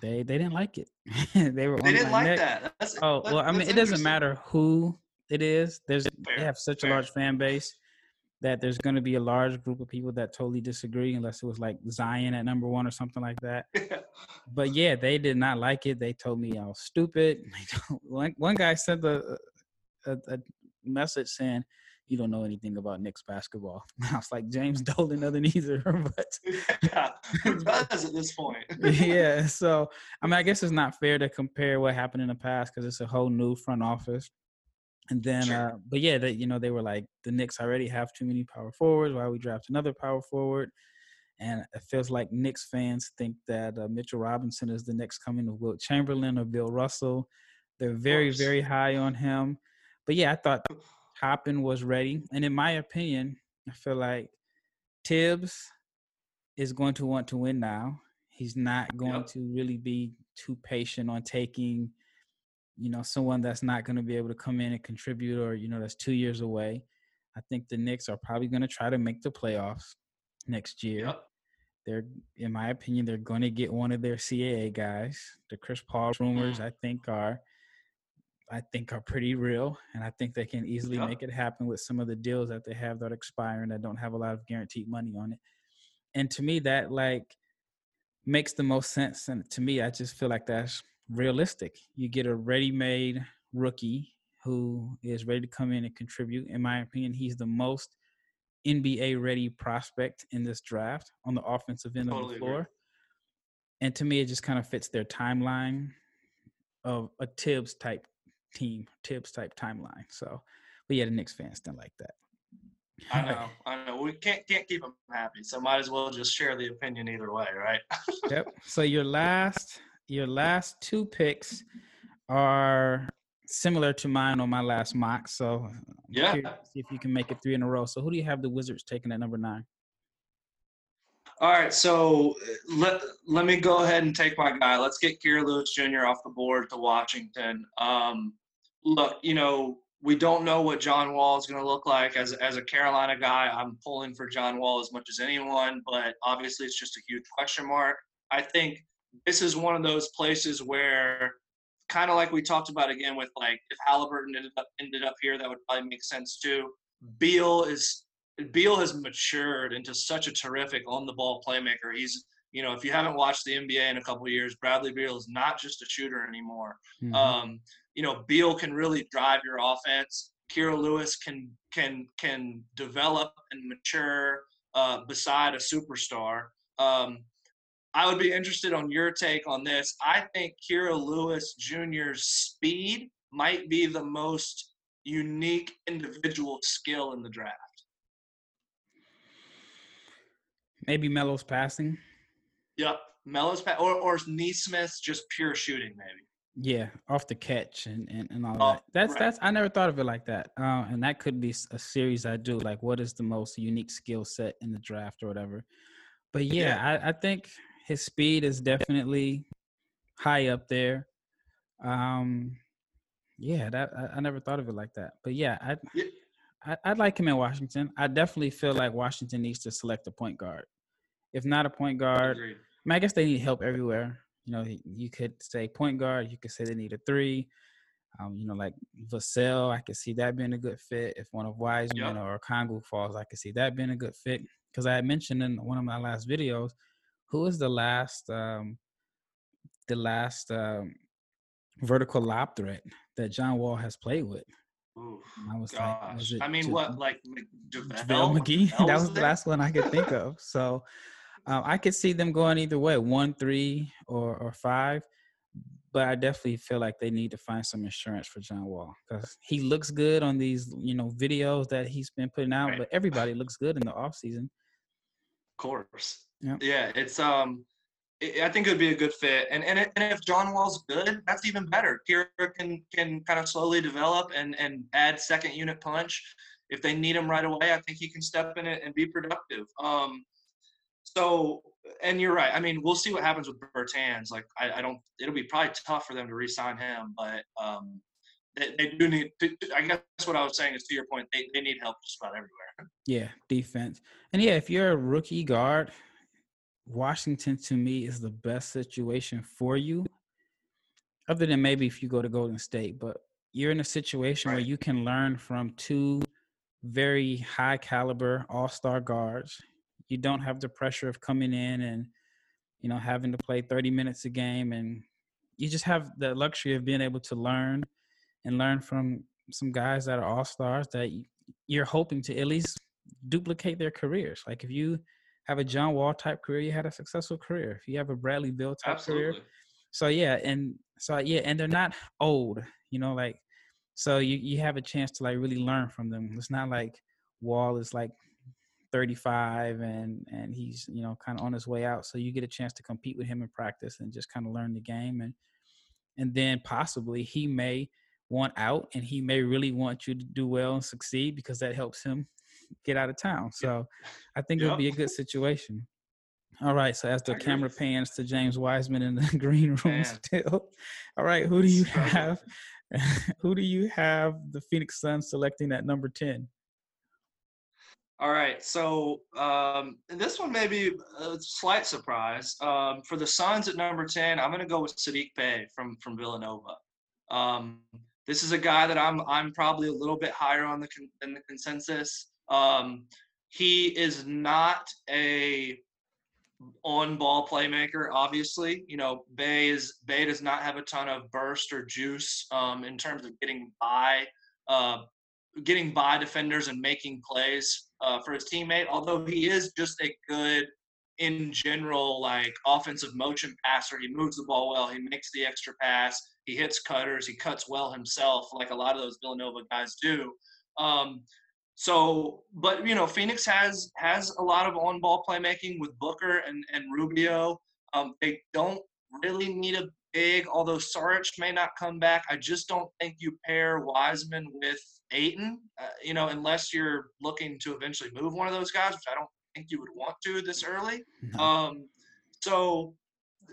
S1: they they didn't like it. they were
S2: they didn't like
S1: neck.
S2: that that's,
S1: Oh
S2: that-
S1: well, I mean, it doesn't matter who it is. There's they have such a large fan base that there's going to be a large group of people that totally disagree, unless it was like Zion at number one or something like that. But yeah, they did not like it. They told me I was stupid. One one guy sent a, a, a message saying. You don't know anything about Knicks basketball. I was like James Dolan doesn't either, but
S2: yeah who does at this point
S1: yeah. So I mean, I guess it's not fair to compare what happened in the past because it's a whole new front office. And then,
S2: Sure.
S1: uh, but yeah, they, you know, they were like, the Knicks already have too many power forwards. Why we draft another power forward? And it feels like Knicks fans think that uh, Mitchell Robinson is the next coming of Wilt Chamberlain or Bill Russell. They're very, very high on him. But yeah, I thought Toppin was ready. And in my opinion, I feel like Thibs is going to want to win now. He's not going yep. to really be too patient on taking, you know, someone that's not going to be able to come in and contribute or, you know, that's two years away. I think the Knicks are probably going to try to make the playoffs next year. Yep. They're, in my opinion, they're going to get one of their CAA guys. The Chris Paul rumors, mm. I think, are I think are pretty real, and I think they can easily yep. make it happen with some of the deals that they have that are expiring that don't have a lot of guaranteed money on it. And to me, that like makes the most sense. And to me, I just feel like that's realistic. You get a ready-made rookie who is ready to come in and contribute. In my opinion, he's the most NBA ready prospect in this draft on the offensive end totally of the floor. Agree. And to me, it just kind of fits their timeline of a Thibs type team Thibs type timeline. So, but yeah, the Knicks fans don't like that.
S2: I know, I know. We can't can't keep them happy, so might as well just share the opinion either way, right?
S1: yep. So your last your last two picks are similar to mine on my last mock. So
S2: yeah,
S1: see if you can make it three in a row. So who do you have the Wizards taking at number nine?
S2: All right, so let let me go ahead and take my guy. Let's get Kira Lewis Jr. off the board to Washington. Um, look, you know, we don't know what John Wall is going to look like. As, as a Carolina guy, I'm pulling for John Wall as much as anyone, but obviously it's just a huge question mark. I think this is one of those places where, kind of like we talked about again with like if Halliburton ended up ended up here, that would probably make sense too. Beal is Beal has matured into such a terrific on the ball playmaker. He's you know, if you haven't watched the NBA in a couple years, Bradley Beal is not just a shooter anymore. Mm-hmm. Um, you know, Beal can really drive your offense. Kira Lewis can can can develop and mature uh, beside a superstar. Um, I would be interested on your take on this. I think Kira Lewis Jr.'s speed might be the most unique individual skill in the draft.
S1: Maybe Melo's passing.
S2: Yep, Melo's pa- or or Nesmith's just pure shooting, maybe.
S1: Yeah, off the catch and and, and all oh, that. That's right. that's I never thought of it like that. Uh, and that could be a series I do. Like, what is the most unique skill set in the draft or whatever. But yeah, yeah. I, I think his speed is definitely high up there. Um, yeah, that I, I never thought of it like that. But yeah, I, yeah. I I'd like him in Washington. I definitely feel like Washington needs to select a point guard. If not a point guard, I, mean, I guess they need help everywhere. You know, you could say point guard. You could say they need a three. Um, you know, like Vassell, I could see that being a good fit. If one of Wiseman yep. or Kongu falls, I could see that being a good fit. Because I had mentioned in one of my last videos, who was the last, um, the last um, vertical lob threat that John Wall has played with?
S2: Ooh, I was gosh. like, I mean, what like
S1: JaVale McGee? that was, was the last one I could think of. So um, I could see them going either way, one, three, or or five. But I definitely feel like they need to find some insurance for John Wall because he looks good on these, you know, videos that he's been putting out. Right. But everybody looks good in the off season.
S2: Of course. Yep. Yeah, it's um, I think it would be a good fit. And and, and if John Wall's good, that's even better. Kira can can kind of slowly develop and and add second unit punch. If they need him right away, I think he can step in it and be productive. Um, so, and you're right. I mean, we'll see what happens with Bertans. Like, I, I don't. It'll be probably tough for them to re-sign him, but um, they, they do need. To, I guess what I was saying is to your point. They they need help just about everywhere.
S1: Yeah, defense, and yeah, if you're a rookie guard, Washington to me is the best situation for you. Other than maybe if you go to Golden State, but you're in a situation right. where you can learn from two very high caliber all-star guards you don't have the pressure of coming in and you know having to play 30 minutes a game and you just have the luxury of being able to learn and learn from some guys that are all stars that you're hoping to at least duplicate their careers like if you have a john wall type career you had a successful career. If you have a bradley beal type Absolutely. career so yeah and so yeah and they're not old you know like so you you have a chance to like really learn from them. It's not like wall is like 35 and and he's you know kind of on his way out. So you get a chance to compete with him in practice and just kind of learn the game. And and then possibly he may want out and he may really want you to do well and succeed because that helps him get out of town. So I think yep. it'll be a good situation. All right. So as the camera pans to James Wiseman in the green room Man. still. All right. Who do you have? who do you have the Phoenix Suns selecting at number 10?
S2: All right, so um, this one may be a slight surprise. Um, for the Suns at number 10, I'm going to go with Saddiq Bey from, from Villanova. Um, this is a guy that I'm I'm probably a little bit higher on the con- than the consensus. Um, he is not a on ball playmaker. Obviously, you know Bey is Bey does not have a ton of burst or juice um, in terms of getting by uh, getting by defenders and making plays uh, for his teammate. Although he is just a good in general like offensive motion passer. He moves the ball well. He makes the extra pass. He hits cutters. He cuts well himself, like a lot of those Villanova guys do. Um, so, but you know, Phoenix has has a lot of on-ball playmaking with Booker and and Rubio. Um, they don't really need a big, although Saric may not come back. I just don't think you pair Wiseman with Ayton, uh, you know, unless you're looking to eventually move one of those guys, which I don't think you would want to this early. No. Um, so,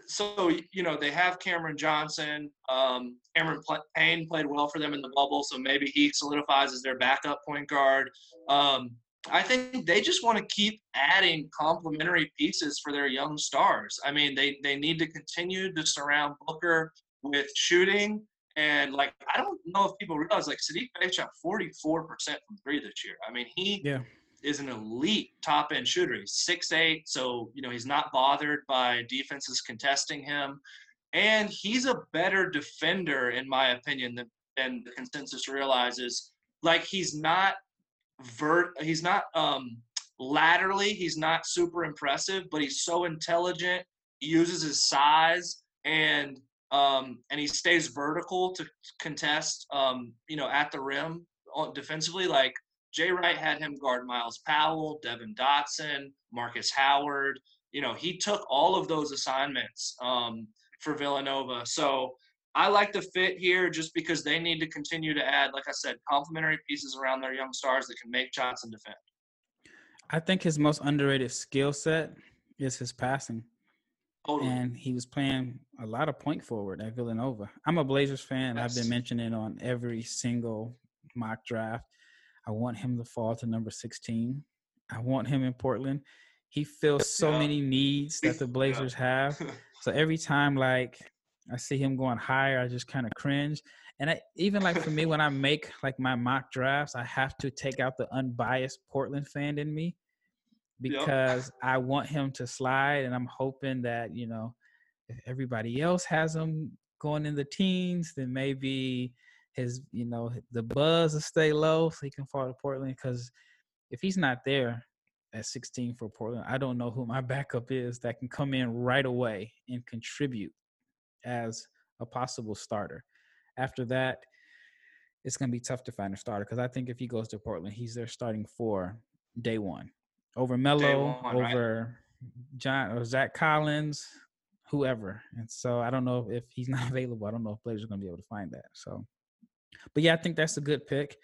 S2: so you know they have Cameron Johnson. Um, Cameron Payne played well for them in the bubble, so maybe he solidifies as their backup point guard. Um, I think they just want to keep adding complementary pieces for their young stars. I mean, they they need to continue to surround Booker with shooting. And like, I don't know if people realize like Saddiq Bey shot 44% from three this year. I mean, he yeah is an elite top end shooter. He's six eight, so you know he's not bothered by defenses contesting him, and he's a better defender in my opinion than, than the consensus realizes. Like he's not vert, he's not um, laterally, he's not super impressive, but he's so intelligent. He uses his size and um, and he stays vertical to contest, um, you know, at the rim uh, defensively. Like Jay Wright had him guard Myles Powell, Devon Dotson, Marcus Howard. You know, he took all of those assignments um, for Villanova. So I like the fit here just because they need to continue to add, like I said, complementary pieces around their young stars that can make shots and defend.
S1: I think his most underrated skill set is his passing. Totally. And he was playing a lot of point forward at Villanova. I'm a Blazers fan. Yes. I've been mentioning on every single mock draft. I want him to fall to number 16. I want him in Portland. He fills so yeah. many needs that the Blazers yeah. have. So every time like I see him going higher, I just kind of cringe. And I, even like for me, when I make like my mock drafts, I have to take out the unbiased Portland fan in me because yep. I want him to slide, and I'm hoping that you know if everybody else has him going in the teens, then maybe his you know the buzz will stay low so he can fall to Portland. Because if he's not there at 16 for Portland, I don't know who my backup is that can come in right away and contribute as a possible starter. After that, it's going to be tough to find a starter because I think if he goes to Portland, he's there starting for day one over Melo, one, over right? John or Zach Collins, whoever. And so I don't know if he's not available. I don't know if Blazers are going to be able to find that. So but yeah, I think that's a good pick.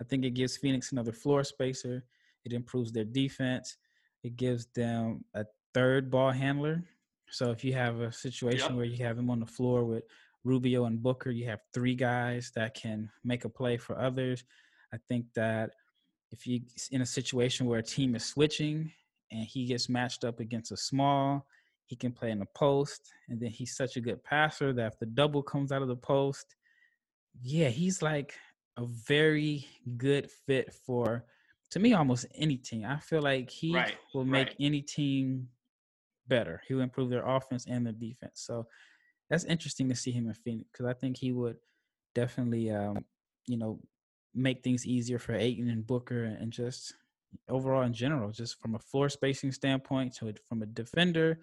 S1: I think it gives Phoenix another floor spacer. It improves their defense. It gives them a third ball handler. So if you have a situation yep. where you have him on the floor with Rubio and Booker, you have three guys that can make a play for others. I think that if you in a situation where a team is switching and he gets matched up against a small, he can play in the post, and then he's such a good passer that if the double comes out of the post, yeah, he's like a very good fit for to me almost any team. I feel like he right, will make right. any team better. He will improve their offense and their defense. So that's interesting to see him in Phoenix because I think he would definitely, um, you know, make things easier for Ayton and Booker and just overall in general, just from a floor spacing standpoint to from a defender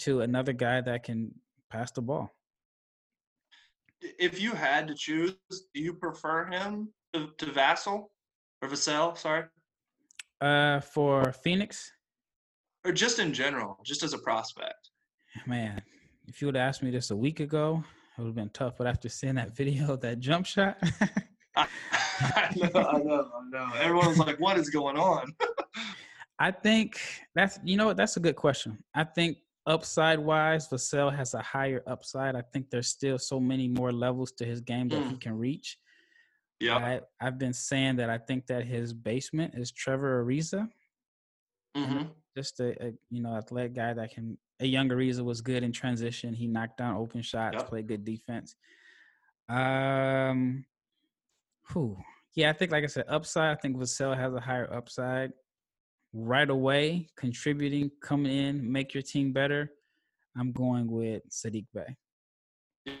S1: to another guy that can pass the ball
S2: if you had to choose, do you prefer him to, to Vassell or Vassell? Sorry.
S1: Uh, for Phoenix.
S2: Or just in general, just as a prospect.
S1: Man, if you would have asked me this a week ago, it would have been tough. But after seeing that video, that jump shot.
S2: I know, I know, I know. Everyone was like, "What is going on?"
S1: I think that's you know what that's a good question. I think upside wise, Vassell has a higher upside. I think there's still so many more levels to his game that mm. he can reach.
S2: Yeah,
S1: I've been saying that I think that his basement is Trevor Ariza.
S2: Mm-hmm.
S1: Just a, a, you know athletic guy that can. A younger Ariza was good in transition. He knocked down open shots, yep. played good defense. Um, who? Yeah, I think like I said, upside. I think Vassell has a higher upside right away, contributing, coming in, make your team better, I'm going with Saddiq Bey.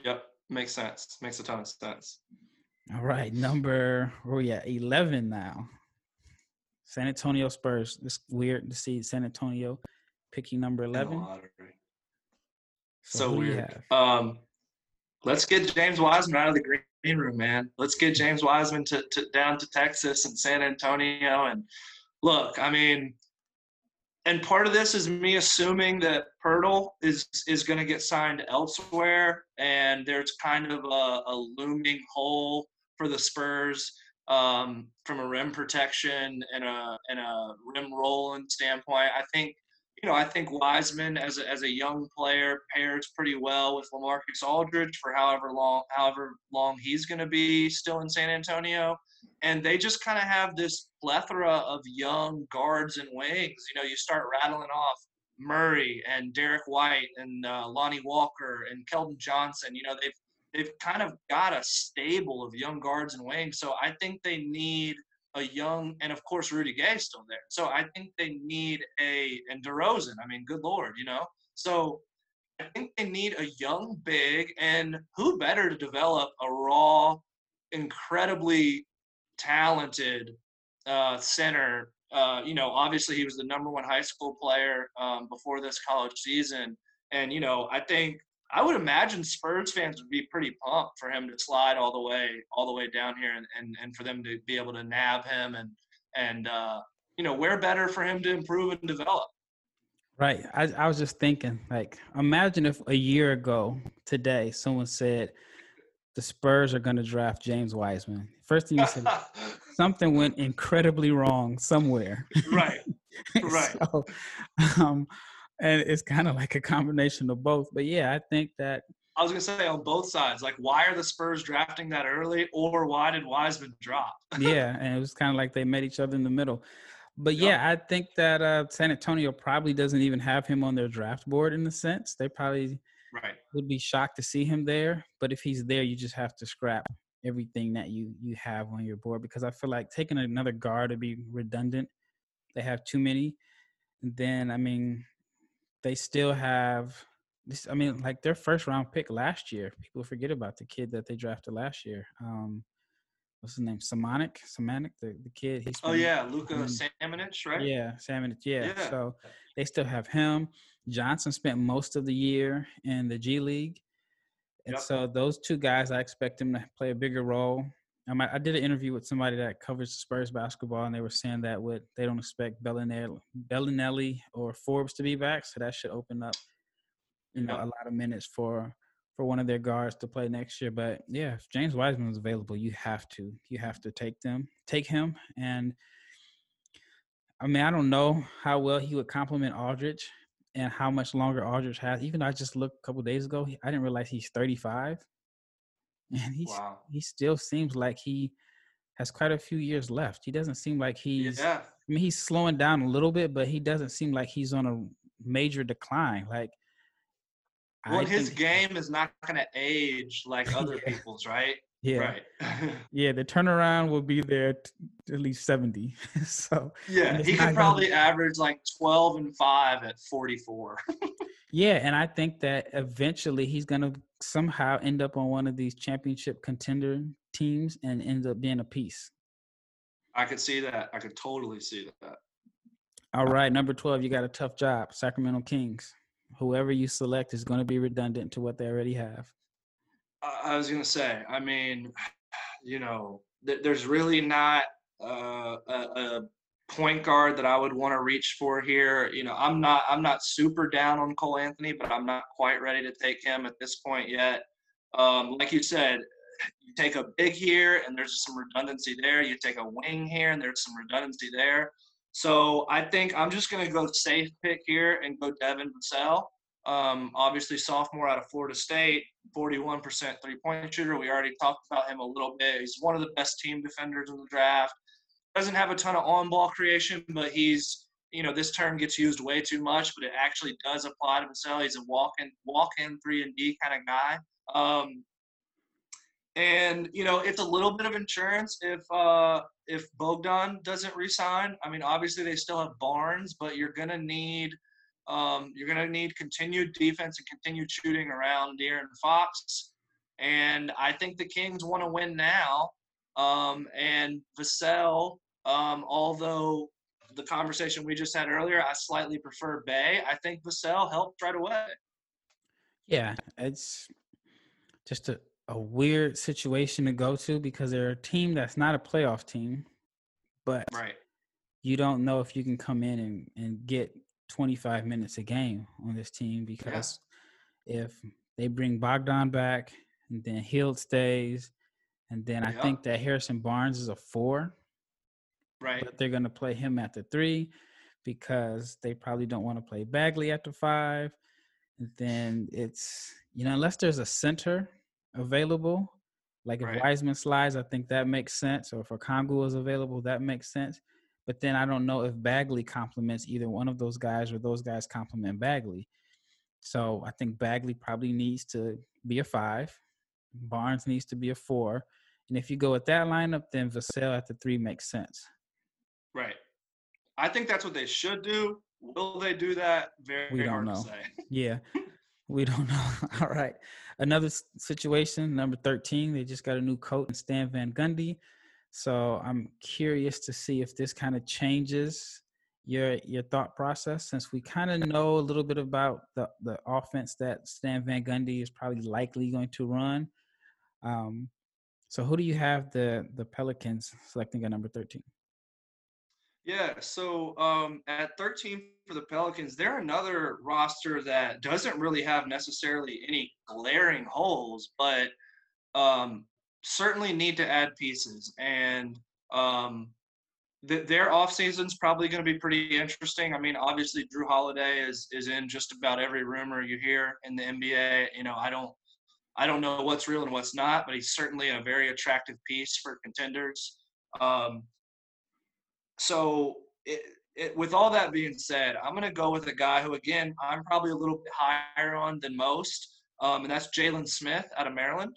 S2: Yep, makes sense. Makes a ton of sense.
S1: All right, number oh yeah. Eleven now. San Antonio Spurs. It's weird to see San Antonio picking number eleven.
S2: So, so weird. Um, let's get James Wiseman out of the green room, man. Let's get James Wiseman to, to down to Texas and San Antonio and look, I mean, and part of this is me assuming that Poeltl is is going to get signed elsewhere, and there's kind of a, a looming hole for the Spurs um, from a rim protection and a and a rim rolling standpoint. I think you know I think Wiseman as a, as a young player pairs pretty well with LaMarcus Aldridge for however long however long he's going to be still in San Antonio and they just kind of have this plethora of young guards and wings. You know, you start rattling off Murray and Derrick White and uh, Lonnie Walker and Keldon Johnson. You know, they've they've kind of got a stable of young guards and wings. So I think they need a young, and of course Rudy Gay still there. So I think they need a and DeRozan. I mean, good lord, you know. So I think they need a young big, and who better to develop a raw, incredibly talented uh, center. Uh, you know, obviously he was the number one high school player um, before this college season, and you know, I think I would imagine Spurs fans would be pretty pumped for him to slide all the way all the way down here, and and, and for them to be able to nab him and and uh, you know, where better for him to improve and develop.
S1: Right. I, I was just thinking, like, imagine if a year ago today someone said the Spurs are going to draft James Wiseman. First thing you said, something went incredibly wrong somewhere.
S2: Right. Right. so,
S1: um, and it's kind of like a combination of both. But yeah, I think that.
S2: I was gonna say on both sides, like why are the Spurs drafting that early, or why did Wiseman drop?
S1: yeah, and it was kind of like they met each other in the middle. But yep. yeah, I think that uh, San Antonio probably doesn't even have him on their draft board in the sense they probably
S2: Right.
S1: Would be shocked to see him there, but if he's there, you just have to scrap everything that you you have on your board because I feel like taking another guard would be redundant. They have too many. And then I mean, they still have this. I mean, like their first round pick last year. People forget about the kid that they drafted last year. Um, what's his name? Samanic, Samanic, the, the kid.
S2: He's oh yeah, Luka Samanic, right?
S1: Yeah, Samanic. Yeah. yeah. So they still have him. Johnson spent most of the year in the G League. And yep. so those two guys, I expect them to play a bigger role. Um, I, I, did an interview with somebody that covers the Spurs basketball, and they were saying that what they don't expect Belinelli, Belinelli or Forbes to be back, so that should open up, you know, yep. a lot of minutes for for one of their guards to play next year. But yeah, if James Wiseman is available, you have to you have to take them, take him, and I mean I don't know how well he would complement Aldridge and how much longer Aldridge has. Even I just looked a couple days ago, I didn't realize he's 35, and he's wow. he still seems like he has quite a few years left. He doesn't seem like he's.
S2: Yeah.
S1: I mean, he's slowing down a little bit, but he doesn't seem like he's on a major decline. Like,
S2: well, I his game is not going to age like other yeah. people's, right?
S1: Yeah.
S2: Right.
S1: yeah, the turnaround will be there t- at least 70. so
S2: Yeah, he could probably gonna... average like 12 and 5 at 44.
S1: yeah, and I think that eventually he's going to somehow end up on one of these championship contender teams and ends up being a piece.
S2: I could see that. I could totally see that.
S1: All right, number 12, you got a tough job. Sacramento Kings. Whoever you select is going to be redundant to what they already have.
S2: I was gonna say. I mean, you know, th- there's really not uh, a, a, point guard that I would want to reach for here. You know, I'm not I'm not super down on Cole Anthony, but I'm not quite ready to take him at this point yet. Um, like you said, you take a big here and there's some redundancy there. You take a wing here and there's some redundancy there. So I think I'm just to go safe pick here and go Devin Vassell. Um, obviously, sophomore out of Florida State, 41% three point shooter. We already talked about him a little bit. He's one of the best team defenders in the draft. Doesn't have a ton of on ball creation, but he's, you know, this term gets used way too much, but it actually does apply to Vassell. He's a walk in, walk in three and D kind of guy. Um, and you know, it's a little bit of insurance if uh, if Bogdan doesn't resign. I mean, obviously they still have Barnes, but you're gonna need um, you're gonna need continued defense and continued shooting around De'Aaron Fox. And I think the Kings want to win now. Um, and Vassell, um, although the conversation we just had earlier, I slightly prefer Bey. I think Vassell helped right away.
S1: Yeah, it's just a, a weird situation to go to because they're a team that's not a playoff team, but
S2: right.
S1: you don't know if you can come in and, and get 25 minutes a game on this team because yeah. if they bring Bogdan back and then Hield stays, and then I think that Harrison Barnes is a four.
S2: Right.
S1: But they're going to play him at the three because they probably don't want to play Bagley at the five. And then it's, you know, unless there's a center available. Like if right. Wiseman slides, I think that makes sense. Or if Okongwu is available, that makes sense. But then I don't know if Bagley complements either one of those guys or those guys complement Bagley. So I think Bagley probably needs to be a five. Barnes needs to be a four. And if you go with that lineup, then Vassell at the three makes sense.
S2: Right. I think that's what they should do. Will they do that? Very, we don't know.
S1: yeah. We don't know. All right. Another situation, number 13, they just got a new coach, and Stan Van Gundy. So I'm curious to see if this kind of changes your your thought process since we kind of know a little bit about the, the offense that Stan Van Gundy is probably likely going to run. Um, so who do you have the the Pelicans selecting at number 13?
S2: Yeah, so um, at 13 for the Pelicans, they're another roster that doesn't really have necessarily any glaring holes, but um, certainly need to add pieces. And um, th- their offseason is probably going to be pretty interesting. I mean, obviously, Jrue Holiday is is in just about every rumor you hear in the NBA. You know, I don't I don't know what's real and what's not, but he's certainly a very attractive piece for contenders. Um, so it, it, with all that being said, I'm going to go with a guy who, again, I'm probably a little bit higher on than most, um, and that's Jalen Smith out of Maryland.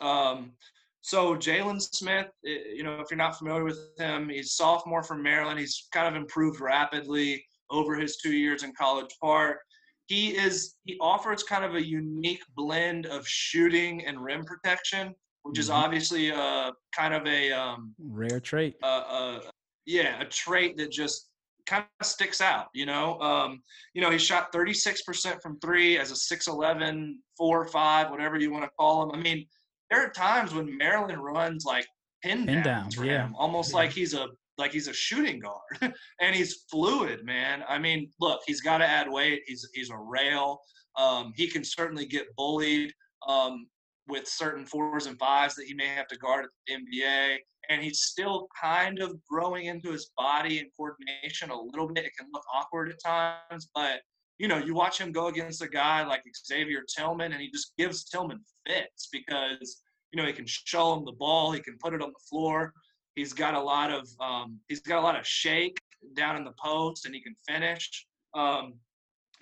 S2: Um, so Jalen Smith, you know, if you're not familiar with him, he's sophomore from Maryland. He's kind of improved rapidly over his two years in College Park. He is he offers kind of a unique blend of shooting and rim protection, which mm-hmm. is obviously a kind of a um,
S1: rare trait.
S2: A, a, yeah, a trait that just kind of sticks out, you know. Um, you know, he shot 36% from three as a 6'11, 4 5, whatever you want to call him. I mean, there are times when Maryland runs like pin, pin downs down, for yeah. him, almost yeah. like he's a like he's a shooting guard, and he's fluid, man. I mean, look, he's got to add weight. He's he's a rail. Um, he can certainly get bullied um, with certain fours and fives that he may have to guard at the NBA and he's still kind of growing into his body and coordination a little bit. It can look awkward at times, but you know, you watch him go against a guy like Xavier Tillman, and he just gives Tillman fits because you know he can show him the ball, he can put it on the floor. He's got a lot of um, he's got a lot of shake down in the post, and he can finish. Um,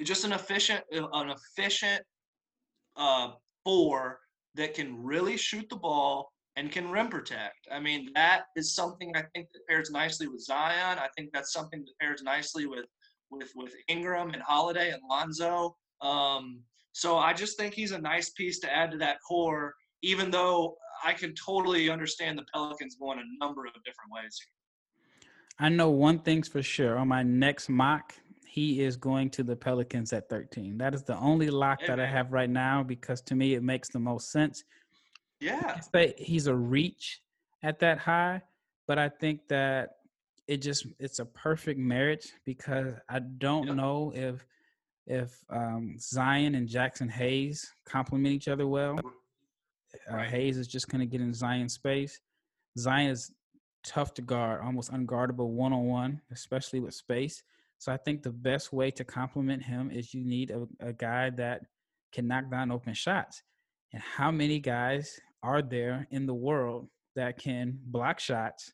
S2: just an efficient an efficient uh, four that can really shoot the ball and can rim protect. I mean, that is something I think that pairs nicely with Zion. I think that's something that pairs nicely with with with Ingram and Holiday and Lonzo. Um, so I just think he's a nice piece to add to that core, even though I can totally understand the Pelicans going a number of different ways.
S1: I know one thing's for sure. On my next mock, he is going to the Pelicans at 13. That is the only lock that I have right now because to me it makes the most sense.
S2: Yeah.
S1: He's a reach at that high, but I think that it just it's a perfect marriage because I don't yep. know if if um, Zion and Jaxson Hayes complement each other well. Uh. Hayes is just going to get in Zion's space. Zion is tough to guard, almost unguardable one on one, especially with space. So I think the best way to complement him is you need a, a guy that can knock down open shots. And how many guys are there in the world that can block shots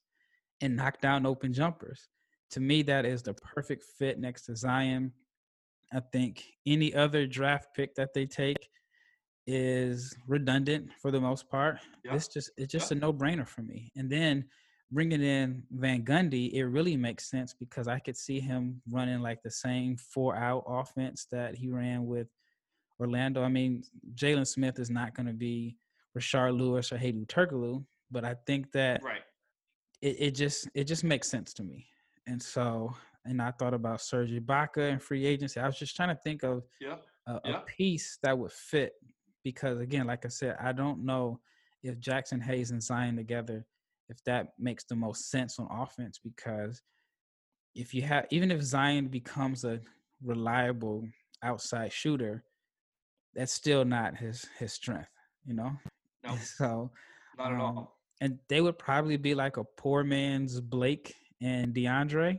S1: and knock down open jumpers? To me, that is the perfect fit next to Zion. I think any other draft pick that they take is redundant for the most part. Yeah. It's just it's just yeah. a no brainer for me. And then bringing in Van Gundy, it really makes sense because I could see him running like the same four out offense that he ran with Orlando. I mean, Jalen Smith is not going to be Rashard Lewis or Hedo Turkoglu, but I think that
S2: right.
S1: It, it just it just makes sense to me. And so, and I thought about Serge Ibaka and free agency. I was just trying to think of
S2: yeah.
S1: A,
S2: yeah.
S1: a piece that would fit because, again, like I said, I don't know if Jaxson Hayes and Zion together if that makes the most sense on offense because if you have even if Zion becomes a reliable outside shooter, that's still not his his strength, you know.
S2: No,
S1: so
S2: not at um, all.
S1: And they would probably be like a poor man's Blake and DeAndre.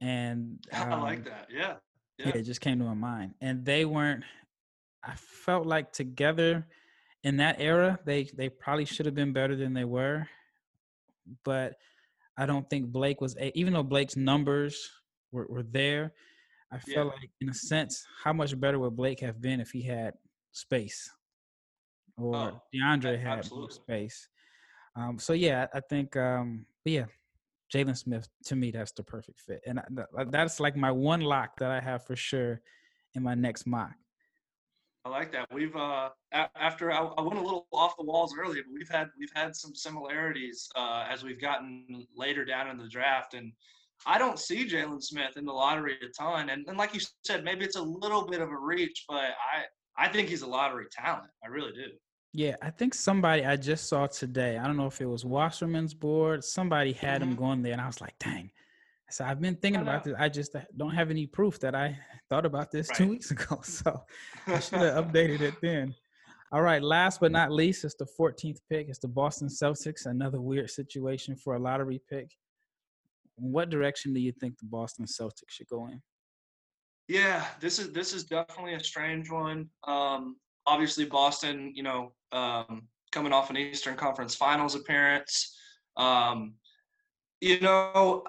S1: And
S2: um, I like um, that. Yeah. yeah. Yeah,
S1: it just came to my mind. And they weren't. I felt like together in that era, they they probably should have been better than they were. But I don't think Blake was a, even though Blake's numbers were, were there. I yeah. felt like, in a sense, how much better would Blake have been if he had space, or oh, DeAndre had absolutely. space. Um, so yeah, I think, um, yeah, Jalen Smith to me that's the perfect fit, and I, that's like my one lock that I have for sure in my next mock.
S2: I like that. We've uh, after I, I, went a little off the walls earlier, but we've had we've had some similarities uh, as we've gotten later down in the draft, and I don't see Jalen Smith in the lottery a ton. And, and like you said, maybe it's a little bit of a reach, but I I think he's a lottery talent. I really do.
S1: Yeah, I think somebody I just saw today. I don't know if it was Wasserman's board. Somebody had mm-hmm. him going there, and I was like, dang. So I've been thinking about this. I just don't have any proof that I thought about this right. two weeks ago. So I should have updated it then. All right. Last but not least, it's the 14th pick. It's the Boston Celtics. Another weird situation for a lottery pick. What direction do you think the Boston Celtics should go in?
S2: Yeah, this is this is definitely a strange one. Um, obviously, Boston, you know, um, coming off an Eastern Conference Finals appearance. Um, you know,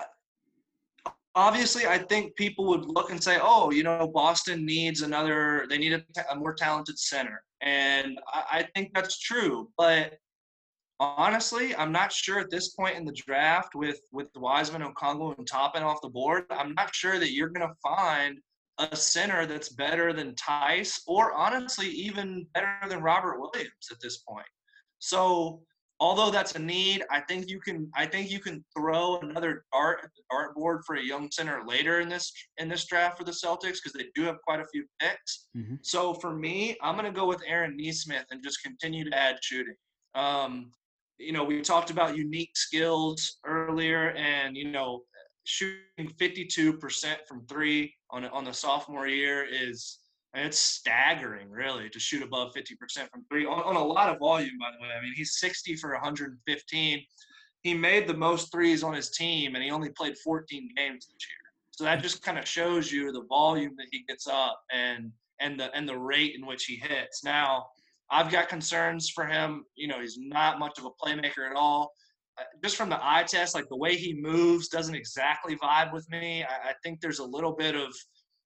S2: obviously i think people would look and say oh you know boston needs another they need a, a more talented center and I, I, think that's true but honestly i'm not sure at this point in the draft with with wiseman Okongwu and Toppin off the board i'm not sure that you're going to find a center that's better than Theis, or honestly even better than robert williams at this point so although that's a need, I think you can I think you can throw another dart at the dartboard for a young center later in this in this draft for the Celtics because they do have quite a few picks. Mm-hmm. So for me, I'm going to go with Aaron Nesmith and just continue to add shooting. Um, you know, we talked about unique skills earlier, and you know, shooting 52% from three on on the sophomore year is it's staggering, really, to shoot above 50% from three on, on, a lot of volume, by the way. I mean, he's 60 for 115. He made the most threes on his team, and he only played 14 games this year. So that just kind of shows you the volume that he gets up and and the and the rate in which he hits. Now, I've got concerns for him. You know, he's not much of a playmaker at all. Just from the eye test, like the way he moves doesn't exactly vibe with me. I, I think there's a little bit of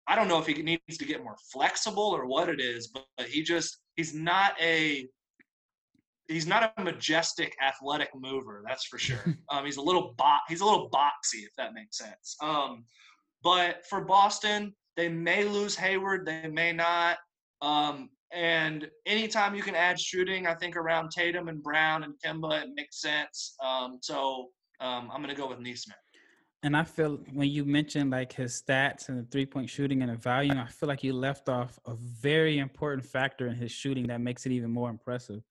S2: I don't know if he needs to get more flexible or what it is, but, but he just he's not a he's not a majestic athletic mover, that's for sure. Um, he's a little bo- he's a little boxy, if that makes sense. Um, but for Boston, they may lose Hayward, they may not. Um, and anytime you can add shooting, I think around Tatum and Brown and Kemba, it makes sense. Um, so um, I'm going to go with Nesmith.
S1: And I feel when you mentioned like his stats and the three point shooting and the value, I feel like you left off a very important factor in his shooting that makes it even more impressive.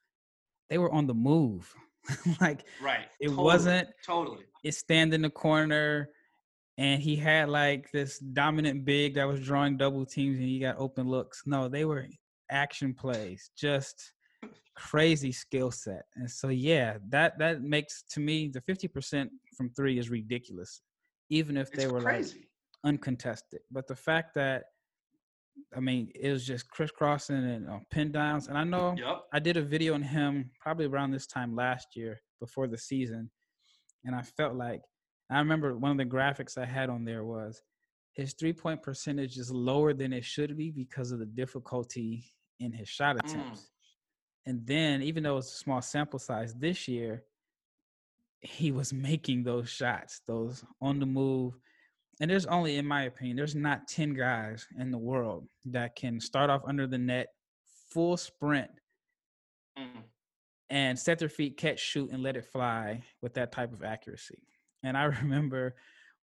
S1: They were on the move. like
S2: right.
S1: It totally, wasn't
S2: totally
S1: it stand in the corner and he had like this dominant big that was drawing double teams and he got open looks. No, they were action plays. Just crazy skill set. And so yeah, that that makes to me the 50% from 3 is ridiculous even if they
S2: it's
S1: were
S2: crazy.
S1: like uncontested. But the fact that I mean, it was just crisscrossing and uh, pin downs. And I know
S2: Yep.
S1: I did a video on him probably around this time last year before the season. And I felt like, I remember one of the graphics I had on there was his three point percentage is lower than it should be because of the difficulty in his shot
S2: Mm.
S1: attempts. And then, even though it's a small sample size this year, he was making those shots, those on the move. And there's only, in my opinion, there's not 10 guys in the world that can start off under the net, full sprint,
S2: Mm.
S1: and set their feet, catch, shoot, and let it fly with that type of accuracy. And I remember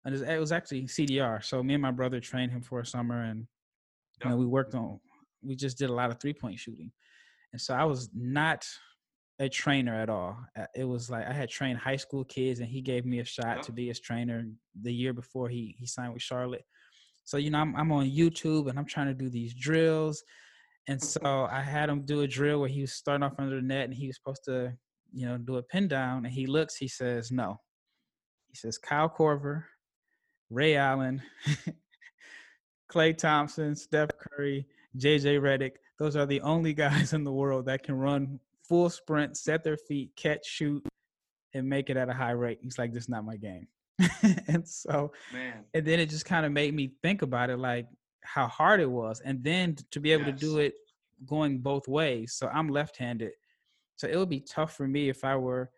S1: and it was- actually CDR. So me and my brother trained him for a summer, and you know, we worked on. We just did a lot of three point shooting, and so I was not a trainer at all. It was like I had trained high school kids, and he gave me a shot
S2: Yeah.
S1: to be his trainer the year before he he signed with Charlotte. So you know, I'm I'm on YouTube and I'm trying to do these drills, and so mm-hmm. I had him do a drill where he was starting off under the net, and he was supposed to you know do a pin down, and he looks, he says no. He says Kyle Korver, Ray Allen, Klay Thompson, Steph Curry, JJ Redick. Those are the only guys in the world that can run full sprint, set their feet, catch, shoot, and make it at a high rate. He's like, this is not my game. and so,
S2: Man.
S1: and then it just kind of made me think about it, like how hard it was, and then to be able to do it going both ways. So I'm left-handed, so it would be tough for me if I were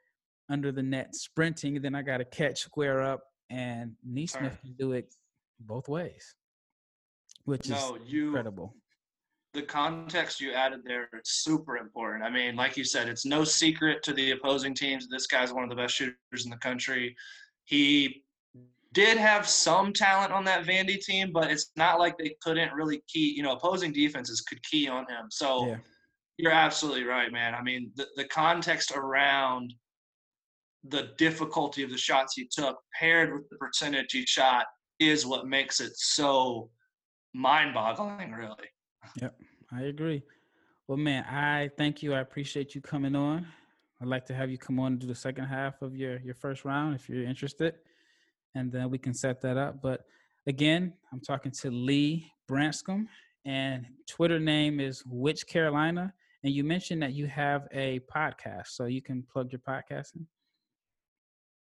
S1: under the net sprinting, then I got to catch, square up, and
S2: Nesmith
S1: can do it both ways, which
S2: No,
S1: is
S2: you
S1: incredible.
S2: the context you added there is super important. I mean, like you said, it's no secret to the opposing teams. This guy's one of the best shooters in the country. He did have some talent on that Vandy team, but it's not like they couldn't really key, you know, opposing defenses could key on him. So
S1: Yeah.
S2: you're absolutely right, man. I mean, the, the context around the difficulty of the shots he took paired with the percentage he shot is what makes it so mind boggling, really.
S1: Yep, I agree. Well, man, I thank you. I appreciate you coming on. I'd like to have you come on and do the second half of your your first round if you're interested, and then we can set that up. But again, I'm talking to Lee Branscombe, and Twitter name is Which Carolina. And you mentioned that you have a podcast, so you can plug your podcast in.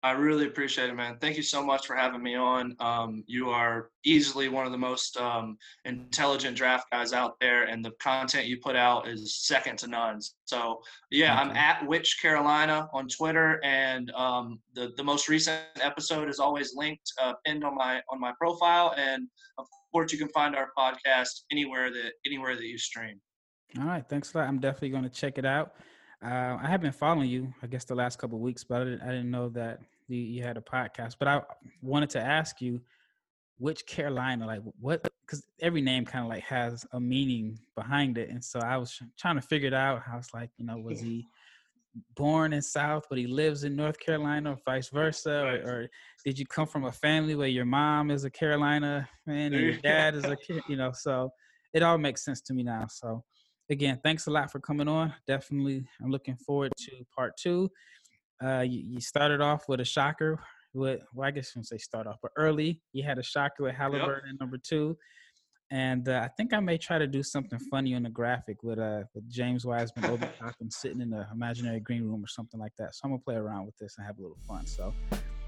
S2: I really appreciate it, man. Thank you so much for having me on. Um, you are easily one of the most um, intelligent draft guys out there, and the content you put out is second to none. So, yeah, I'm at Which Carolina on Twitter, and um, the the most recent episode is always linked uh, pinned on my on my profile, and of course, you can find our podcast anywhere that anywhere that you stream.
S1: All right, thanks a lot. I'm definitely going to check it out. Uh, I have been following you, I guess, the last couple of weeks, but I didn't, I didn't know that you, you had a podcast. But I wanted to ask you, which Carolina, like what? Because every name kind of like has a meaning behind it, and so I was trying to figure it out. I was like, you know, was he born in South, but he lives in North Carolina, or vice versa, or, or did you come from a family where your mom is a Carolina man and your dad is a, you know? So it all makes sense to me now. So again, thanks a lot for coming on. Definitely, I'm looking forward to part two. Uh, you, you started off with a shocker. With well, I guess you shouldn't say start off, but early you had a shocker with Halliburton number two, and uh, I think I may try to do something funny on the graphic with uh with James Wiseman, Obi Toppin sitting in the imaginary green room or something like that. So I'm gonna play around with this and have a little fun. So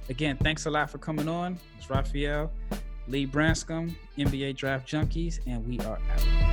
S1: again, thanks a lot for coming on. It's Raphael, Lee Branscombe, NBA Draft Junkies, and we are out.